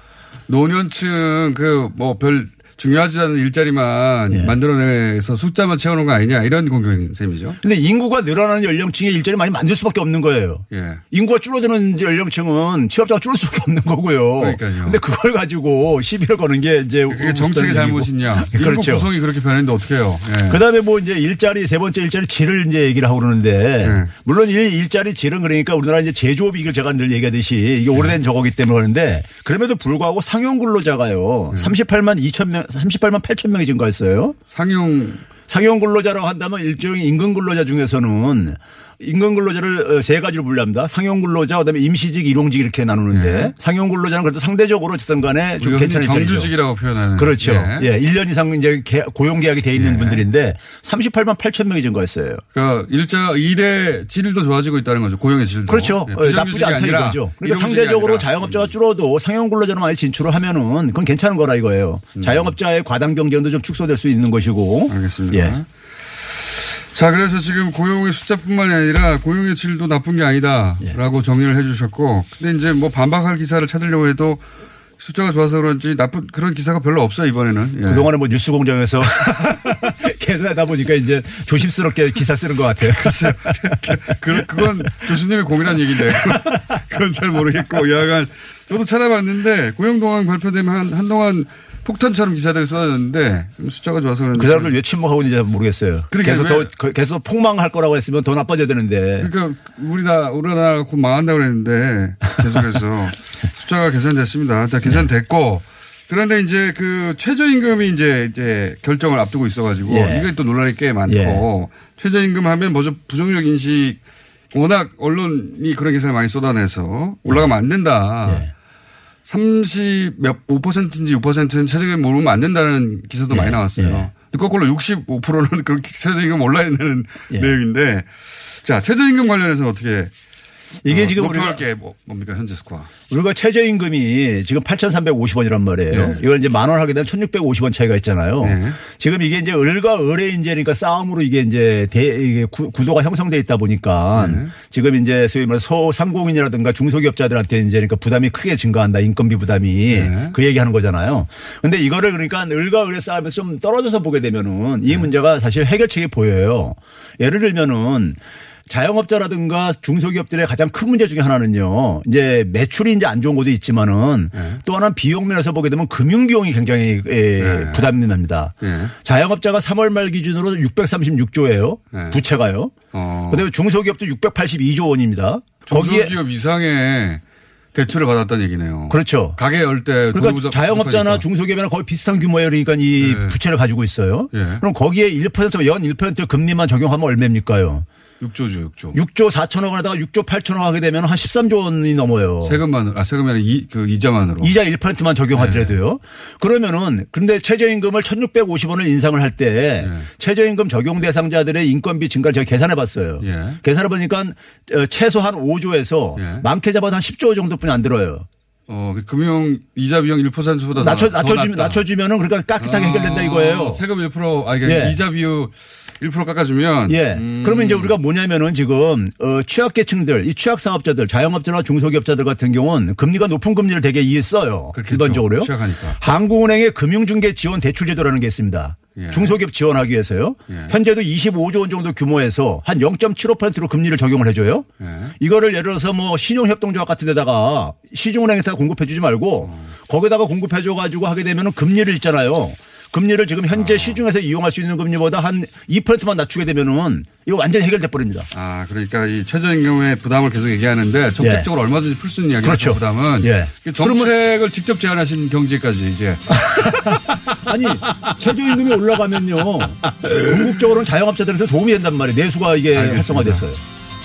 [SPEAKER 2] 노년층 그 뭐 별 중요하지 않은 일자리만
[SPEAKER 5] 예.
[SPEAKER 2] 만들어내서 숫자만 채우는 거 아니냐 이런 공격인 셈이죠.
[SPEAKER 5] 근데 인구가 늘어나는 연령층에 일자리 많이 만들 수밖에 없는 거예요.
[SPEAKER 2] 예.
[SPEAKER 5] 인구가 줄어드는 연령층은 취업자가 줄을 수밖에 없는 거고요.
[SPEAKER 2] 그러니까요.
[SPEAKER 5] 근데 그걸 가지고 시비를 거는 게 이제
[SPEAKER 2] 그게 정책의 잘못이냐. [LAUGHS]
[SPEAKER 5] 그렇죠.
[SPEAKER 2] 구성이 그렇게 변했는데 어떻게 해요. 예.
[SPEAKER 5] 그다음에 뭐 이제 일자리 세 번째 일자리 질을 이제 얘기를 하고 그러는데
[SPEAKER 2] 네.
[SPEAKER 5] 물론 이 일자리 질은 그러니까 우리나라 이제 제조업 이걸 제가 늘 얘기하듯이 이게 오래된 저거기 때문에 그러는데 그럼에도 불구하고 상용 근로자가요.
[SPEAKER 2] 네.
[SPEAKER 5] 38만 2천 명, 38만 8천 명이 증가했어요.
[SPEAKER 2] 상용
[SPEAKER 5] 상용 근로자라고 한다면 일종의 임금 근로자 중에서는 임금 근로자를 어, 세 가지로 분류합니다. 상용 근로자, 그다음에 임시직, 일용직 이렇게 나누는데
[SPEAKER 2] 네.
[SPEAKER 5] 상용 근로자는 그래도 상대적으로 어쨌든 간에 좀 괜찮은.
[SPEAKER 2] 정규직이라고 표현하는.
[SPEAKER 5] 그렇죠.
[SPEAKER 2] 예.
[SPEAKER 5] 예. 1년 이상 이제 개- 고용 계약이 돼 있는
[SPEAKER 2] 예.
[SPEAKER 5] 분들인데 38만 8천 명이 증가했어요.
[SPEAKER 2] 그러니까 일자 일의 질도 좋아지고 있다는 거죠. 고용의 질도.
[SPEAKER 5] 그렇죠.
[SPEAKER 2] 예,
[SPEAKER 5] 어, 나쁘지 않다 이거죠. 그러니까 상대적으로
[SPEAKER 2] 아니라. 음.
[SPEAKER 5] 자영업자가 줄어도 상용 근로자를 많이 진출을 하면은 그건 괜찮은 거라 이거예요. 자영업자의 과당 경쟁도 좀 축소될 수 있는 것이고.
[SPEAKER 2] 음. 알겠습니다.
[SPEAKER 5] 예.
[SPEAKER 2] 자, 그래서 지금 고용의 숫자뿐만이 아니라 고용의 질도 나쁜 게 아니다라고 정리를 해 주셨고 근데 이제 뭐 반박할 기사를 찾으려고 해도 숫자가 좋아서 그런지 나쁜 그런 기사가 별로 없어요, 이번에는. 예.
[SPEAKER 5] 그동안에 뭐 뉴스 공장에서 [LAUGHS] 계속 하다 보니까 이제 조심스럽게 기사 쓰는 것 같아요. [LAUGHS]
[SPEAKER 2] 그, 그건 교수님의 공이란 얘기인데. 그건 잘 모르겠고, 여하간 저도 찾아봤는데 고용동안 발표되면 한, 한동안 폭탄처럼 기사들이 쏟아졌는데 숫자가 좋아서 그런지
[SPEAKER 5] 그 사람들 왜 침묵하고 있는지 모르겠어요.
[SPEAKER 2] 그러니까
[SPEAKER 5] 계속
[SPEAKER 2] 왜-
[SPEAKER 5] 더 계속 폭망할 거라고 했으면 더 나빠져야 되는데.
[SPEAKER 2] 그러니까 우리나라 우리나라 곧 망한다고 그랬는데 계속해서 [LAUGHS] 숫자가 개선됐습니다. 다 개선됐고 그런데 이제 그 최저임금이 이제 이제 결정을 앞두고 있어 가지고
[SPEAKER 5] 예.
[SPEAKER 2] 이게 또 논란이 꽤 많고 최저임금 하면 먼저 부정적 인식 워낙 언론이 그런 기사를 많이 쏟아내서 올라가면 안 된다.
[SPEAKER 5] 예.
[SPEAKER 2] 30 몇 5%인지 6%는 최저임금 모르면 안 된다는 기사도
[SPEAKER 5] 예.
[SPEAKER 2] 많이 나왔어요.
[SPEAKER 5] 예.
[SPEAKER 2] 거꾸로 65%는 그렇게 [LAUGHS] 최저임금 올라야 되는
[SPEAKER 5] 예.
[SPEAKER 2] 내용인데 자 최저임금 관련해서 어떻게
[SPEAKER 5] 이게
[SPEAKER 2] 어,
[SPEAKER 5] 지금 우리가
[SPEAKER 2] 게 뭐, 뭡니까 현재 스코어?
[SPEAKER 5] 우리가 최저 임금이 지금 8,350원이란 말이에요.
[SPEAKER 2] 예.
[SPEAKER 5] 이걸 이제 만 원 하게 되면 1,650원 차이가 있잖아요.
[SPEAKER 2] 예.
[SPEAKER 5] 지금 이게 이제 을과 을의 이제 그러니까 싸움으로 이게 이제 대, 이게 구, 구도가 형성돼 있다 보니까
[SPEAKER 2] 예.
[SPEAKER 5] 지금 이제 소위 말해 소상공인이라든가 중소기업자들한테 이제 그러니까 부담이 크게 증가한다. 인건비 부담이
[SPEAKER 2] 예.
[SPEAKER 5] 그 얘기 하는 거잖아요. 근데 이거를 그러니까 을과 을의 싸움에서 좀 떨어져서 보게 되면은
[SPEAKER 2] 예.
[SPEAKER 5] 이 문제가 사실 해결책이 보여요. 예를 들면은 자영업자라든가 중소기업들의 가장 큰 문제 중에 하나는요. 이제 매출이 이제 안 좋은 것도 있지만은 또 하나 는 비용 면에서 보게 되면 금융 비용이 굉장히 에,
[SPEAKER 2] 네.
[SPEAKER 5] 부담이 됩니다.
[SPEAKER 2] 예.
[SPEAKER 5] 자영업자가 3월 말 기준으로 636조예요.
[SPEAKER 2] 네.
[SPEAKER 5] 부채가요.
[SPEAKER 2] 어.
[SPEAKER 5] 그다음에 중소기업도 682조 원입니다.
[SPEAKER 2] 중소기업 이상의 대출을 받았다는 얘기네요.
[SPEAKER 5] 그렇죠.
[SPEAKER 2] 가게 열때
[SPEAKER 5] 그러니까 자영업자나 중소기업이나 거의 비슷한 규모의 그러니까 이
[SPEAKER 2] 네.
[SPEAKER 5] 부채를 가지고 있어요.
[SPEAKER 2] 예.
[SPEAKER 5] 그럼 거기에 1%연 1% 금리만 적용하면 얼마입니까요?
[SPEAKER 2] 6조죠, 6조.
[SPEAKER 5] 6조 4천억 원에다가 6조 8천억 하게 되면 한 13조 원이 넘어요.
[SPEAKER 2] 세금만 아 세금이 아니라 이, 그 이자만으로.
[SPEAKER 5] 이자 1%만 적용하더라도요. 그러면은 근데 최저임금을 1,650원을 인상을 할때
[SPEAKER 2] 네.
[SPEAKER 5] 최저임금 적용 대상자들의 인건비 증가를 제가 계산해 봤어요.
[SPEAKER 2] 예.
[SPEAKER 5] 계산해 보니까 어, 최소한 5조에서
[SPEAKER 2] 예.
[SPEAKER 5] 많게 잡아서 한 10조 정도뿐이 안 들어요.
[SPEAKER 2] 어, 그 금융 이자 비용 1%보다
[SPEAKER 5] 낮춰,
[SPEAKER 2] 더
[SPEAKER 5] 낮춰주면. 낮춰주면은 그러니까 깍듯하게 해결된다 이거예요.
[SPEAKER 2] 아, 세금 1% 아, 이게
[SPEAKER 5] 예.
[SPEAKER 2] 이자 비율 1% 깎아주면.
[SPEAKER 5] 예.
[SPEAKER 2] 음.
[SPEAKER 5] 그러면 이제 우리가 뭐냐면은 지금 어 취약계층들, 이 취약사업자들, 자영업자나 중소기업자들 같은 경우는 금리가 높은 금리를 되게 이해 써요.
[SPEAKER 2] 그렇겠죠.
[SPEAKER 5] 일반적으로요.
[SPEAKER 2] 취약하니까.
[SPEAKER 5] 한국은행의 금융중개 지원 대출제도라는 게 있습니다.
[SPEAKER 2] 예.
[SPEAKER 5] 중소기업 지원하기 위해서요.
[SPEAKER 2] 예.
[SPEAKER 5] 현재도 25조 원 정도 규모에서 한 0.75%로 금리를 적용을 해줘요.
[SPEAKER 2] 예.
[SPEAKER 5] 이거를 예를 들어서 뭐 신용협동조합 같은 데다가 시중은행에서 공급해 주지 말고 거기다가 공급해 줘 가지고 하게 되면 금리를 있잖아요. 금리를 지금 현재
[SPEAKER 2] 아.
[SPEAKER 5] 시중에서 이용할 수 있는 금리보다 한 2%만 낮추게 되면은 이거 완전히 해결돼 버립니다.
[SPEAKER 2] 아, 그러니까 이 최저임금의 부담을 계속 얘기하는데 정책적으로 얼마든지 풀 수 있는 이야기죠.
[SPEAKER 5] 그렇죠.
[SPEAKER 2] 부담은.
[SPEAKER 5] 예.
[SPEAKER 2] 이 정책을 직접 제안하신 경제까지 이제. [LAUGHS]
[SPEAKER 5] 아니 최저임금이 올라가면요 궁극적으로는 자영업자들한테 도움이 된단 말이에요. 내수가 이게
[SPEAKER 2] 알겠습니다.
[SPEAKER 5] 활성화됐어요.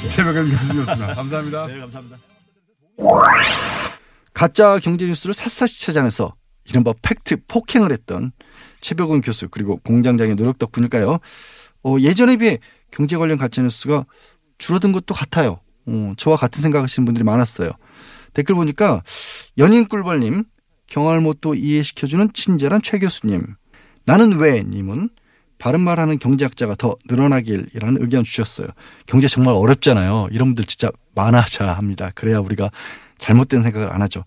[SPEAKER 2] 최배근 교수님이었습니다. 감사합니다.
[SPEAKER 5] 네, 감사합니다.
[SPEAKER 1] 가짜 경제 뉴스를 샅샅이 찾아내서 이른바 팩트 폭행을 했던 최배근 교수 그리고 공장장의 노력 덕분일까요? 어, 예전에 비해 경제 관련 가짜 뉴스가 줄어든 것도 같아요. 어, 저와 같은 생각하시는 분들이 많았어요. 댓글 보니까 연인 꿀벌님 경알못도 이해시켜주는 친절한 최 교수님 나는 왜 님은 바른 말하는 경제학자가 더 늘어나길이라는 의견 주셨어요. 경제 정말 어렵잖아요. 이런 분들 진짜 많아져야 합니다. 그래야 우리가 잘못된 생각을 안 하죠.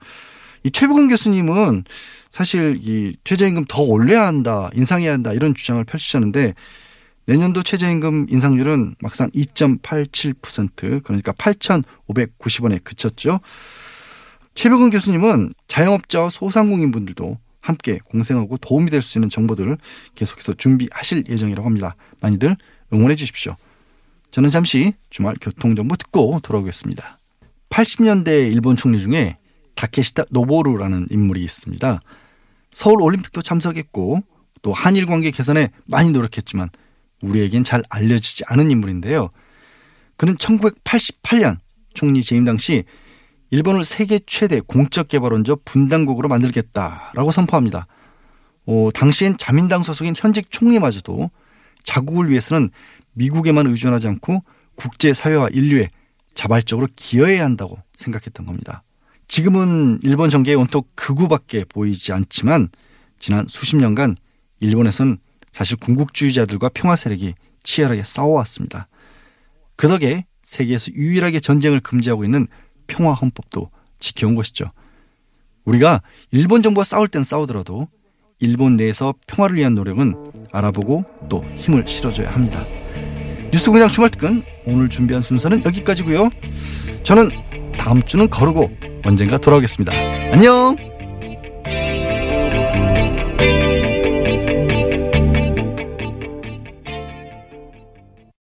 [SPEAKER 1] 이 최복은 교수님은 사실 이 최저임금 더 올려야 한다, 인상해야 한다 이런 주장을 펼치셨는데 내년도 최저임금 인상률은 막상 2.87% 그러니까 8,590원에 그쳤죠. 최백은 교수님은 자영업자와 소상공인 분들도 함께 공생하고 도움이 될 수 있는 정보들을 계속해서 준비하실 예정이라고 합니다. 많이들 응원해 주십시오. 저는 잠시 주말 교통정보 듣고 돌아오겠습니다. 80년대 일본 총리 중에 다케시타 노보루라는 인물이 있습니다. 서울 올림픽도 참석했고 또 한일 관계 개선에 많이 노력했지만 우리에겐 잘 알려지지 않은 인물인데요. 그는 1988년 총리 재임 당시 일본을 세계 최대 공적 개발원조 분당국으로 만들겠다라고 선포합니다. 어, 당시엔 자민당 소속인 현직 총리마저도 자국을 위해서는 미국에만 의존하지 않고 국제 사회와 인류에 자발적으로 기여해야 한다고 생각했던 겁니다. 지금은 일본 정계의 온통 극우밖에 보이지 않지만 지난 수십 년간 일본에선 사실 군국주의자들과 평화 세력이 치열하게 싸워왔습니다. 그 덕에 세계에서 유일하게 전쟁을 금지하고 있는 평화 헌법도 지켜온 것이죠. 우리가 일본 정부와 싸울 땐 싸우더라도 일본 내에서 평화를 위한 노력은 알아보고 또 힘을 실어줘야 합니다. 뉴스 공장 주말 특근 오늘 준비한 순서는 여기까지고요. 저는 다음 주는 거르고 언젠가 돌아오겠습니다. 안녕.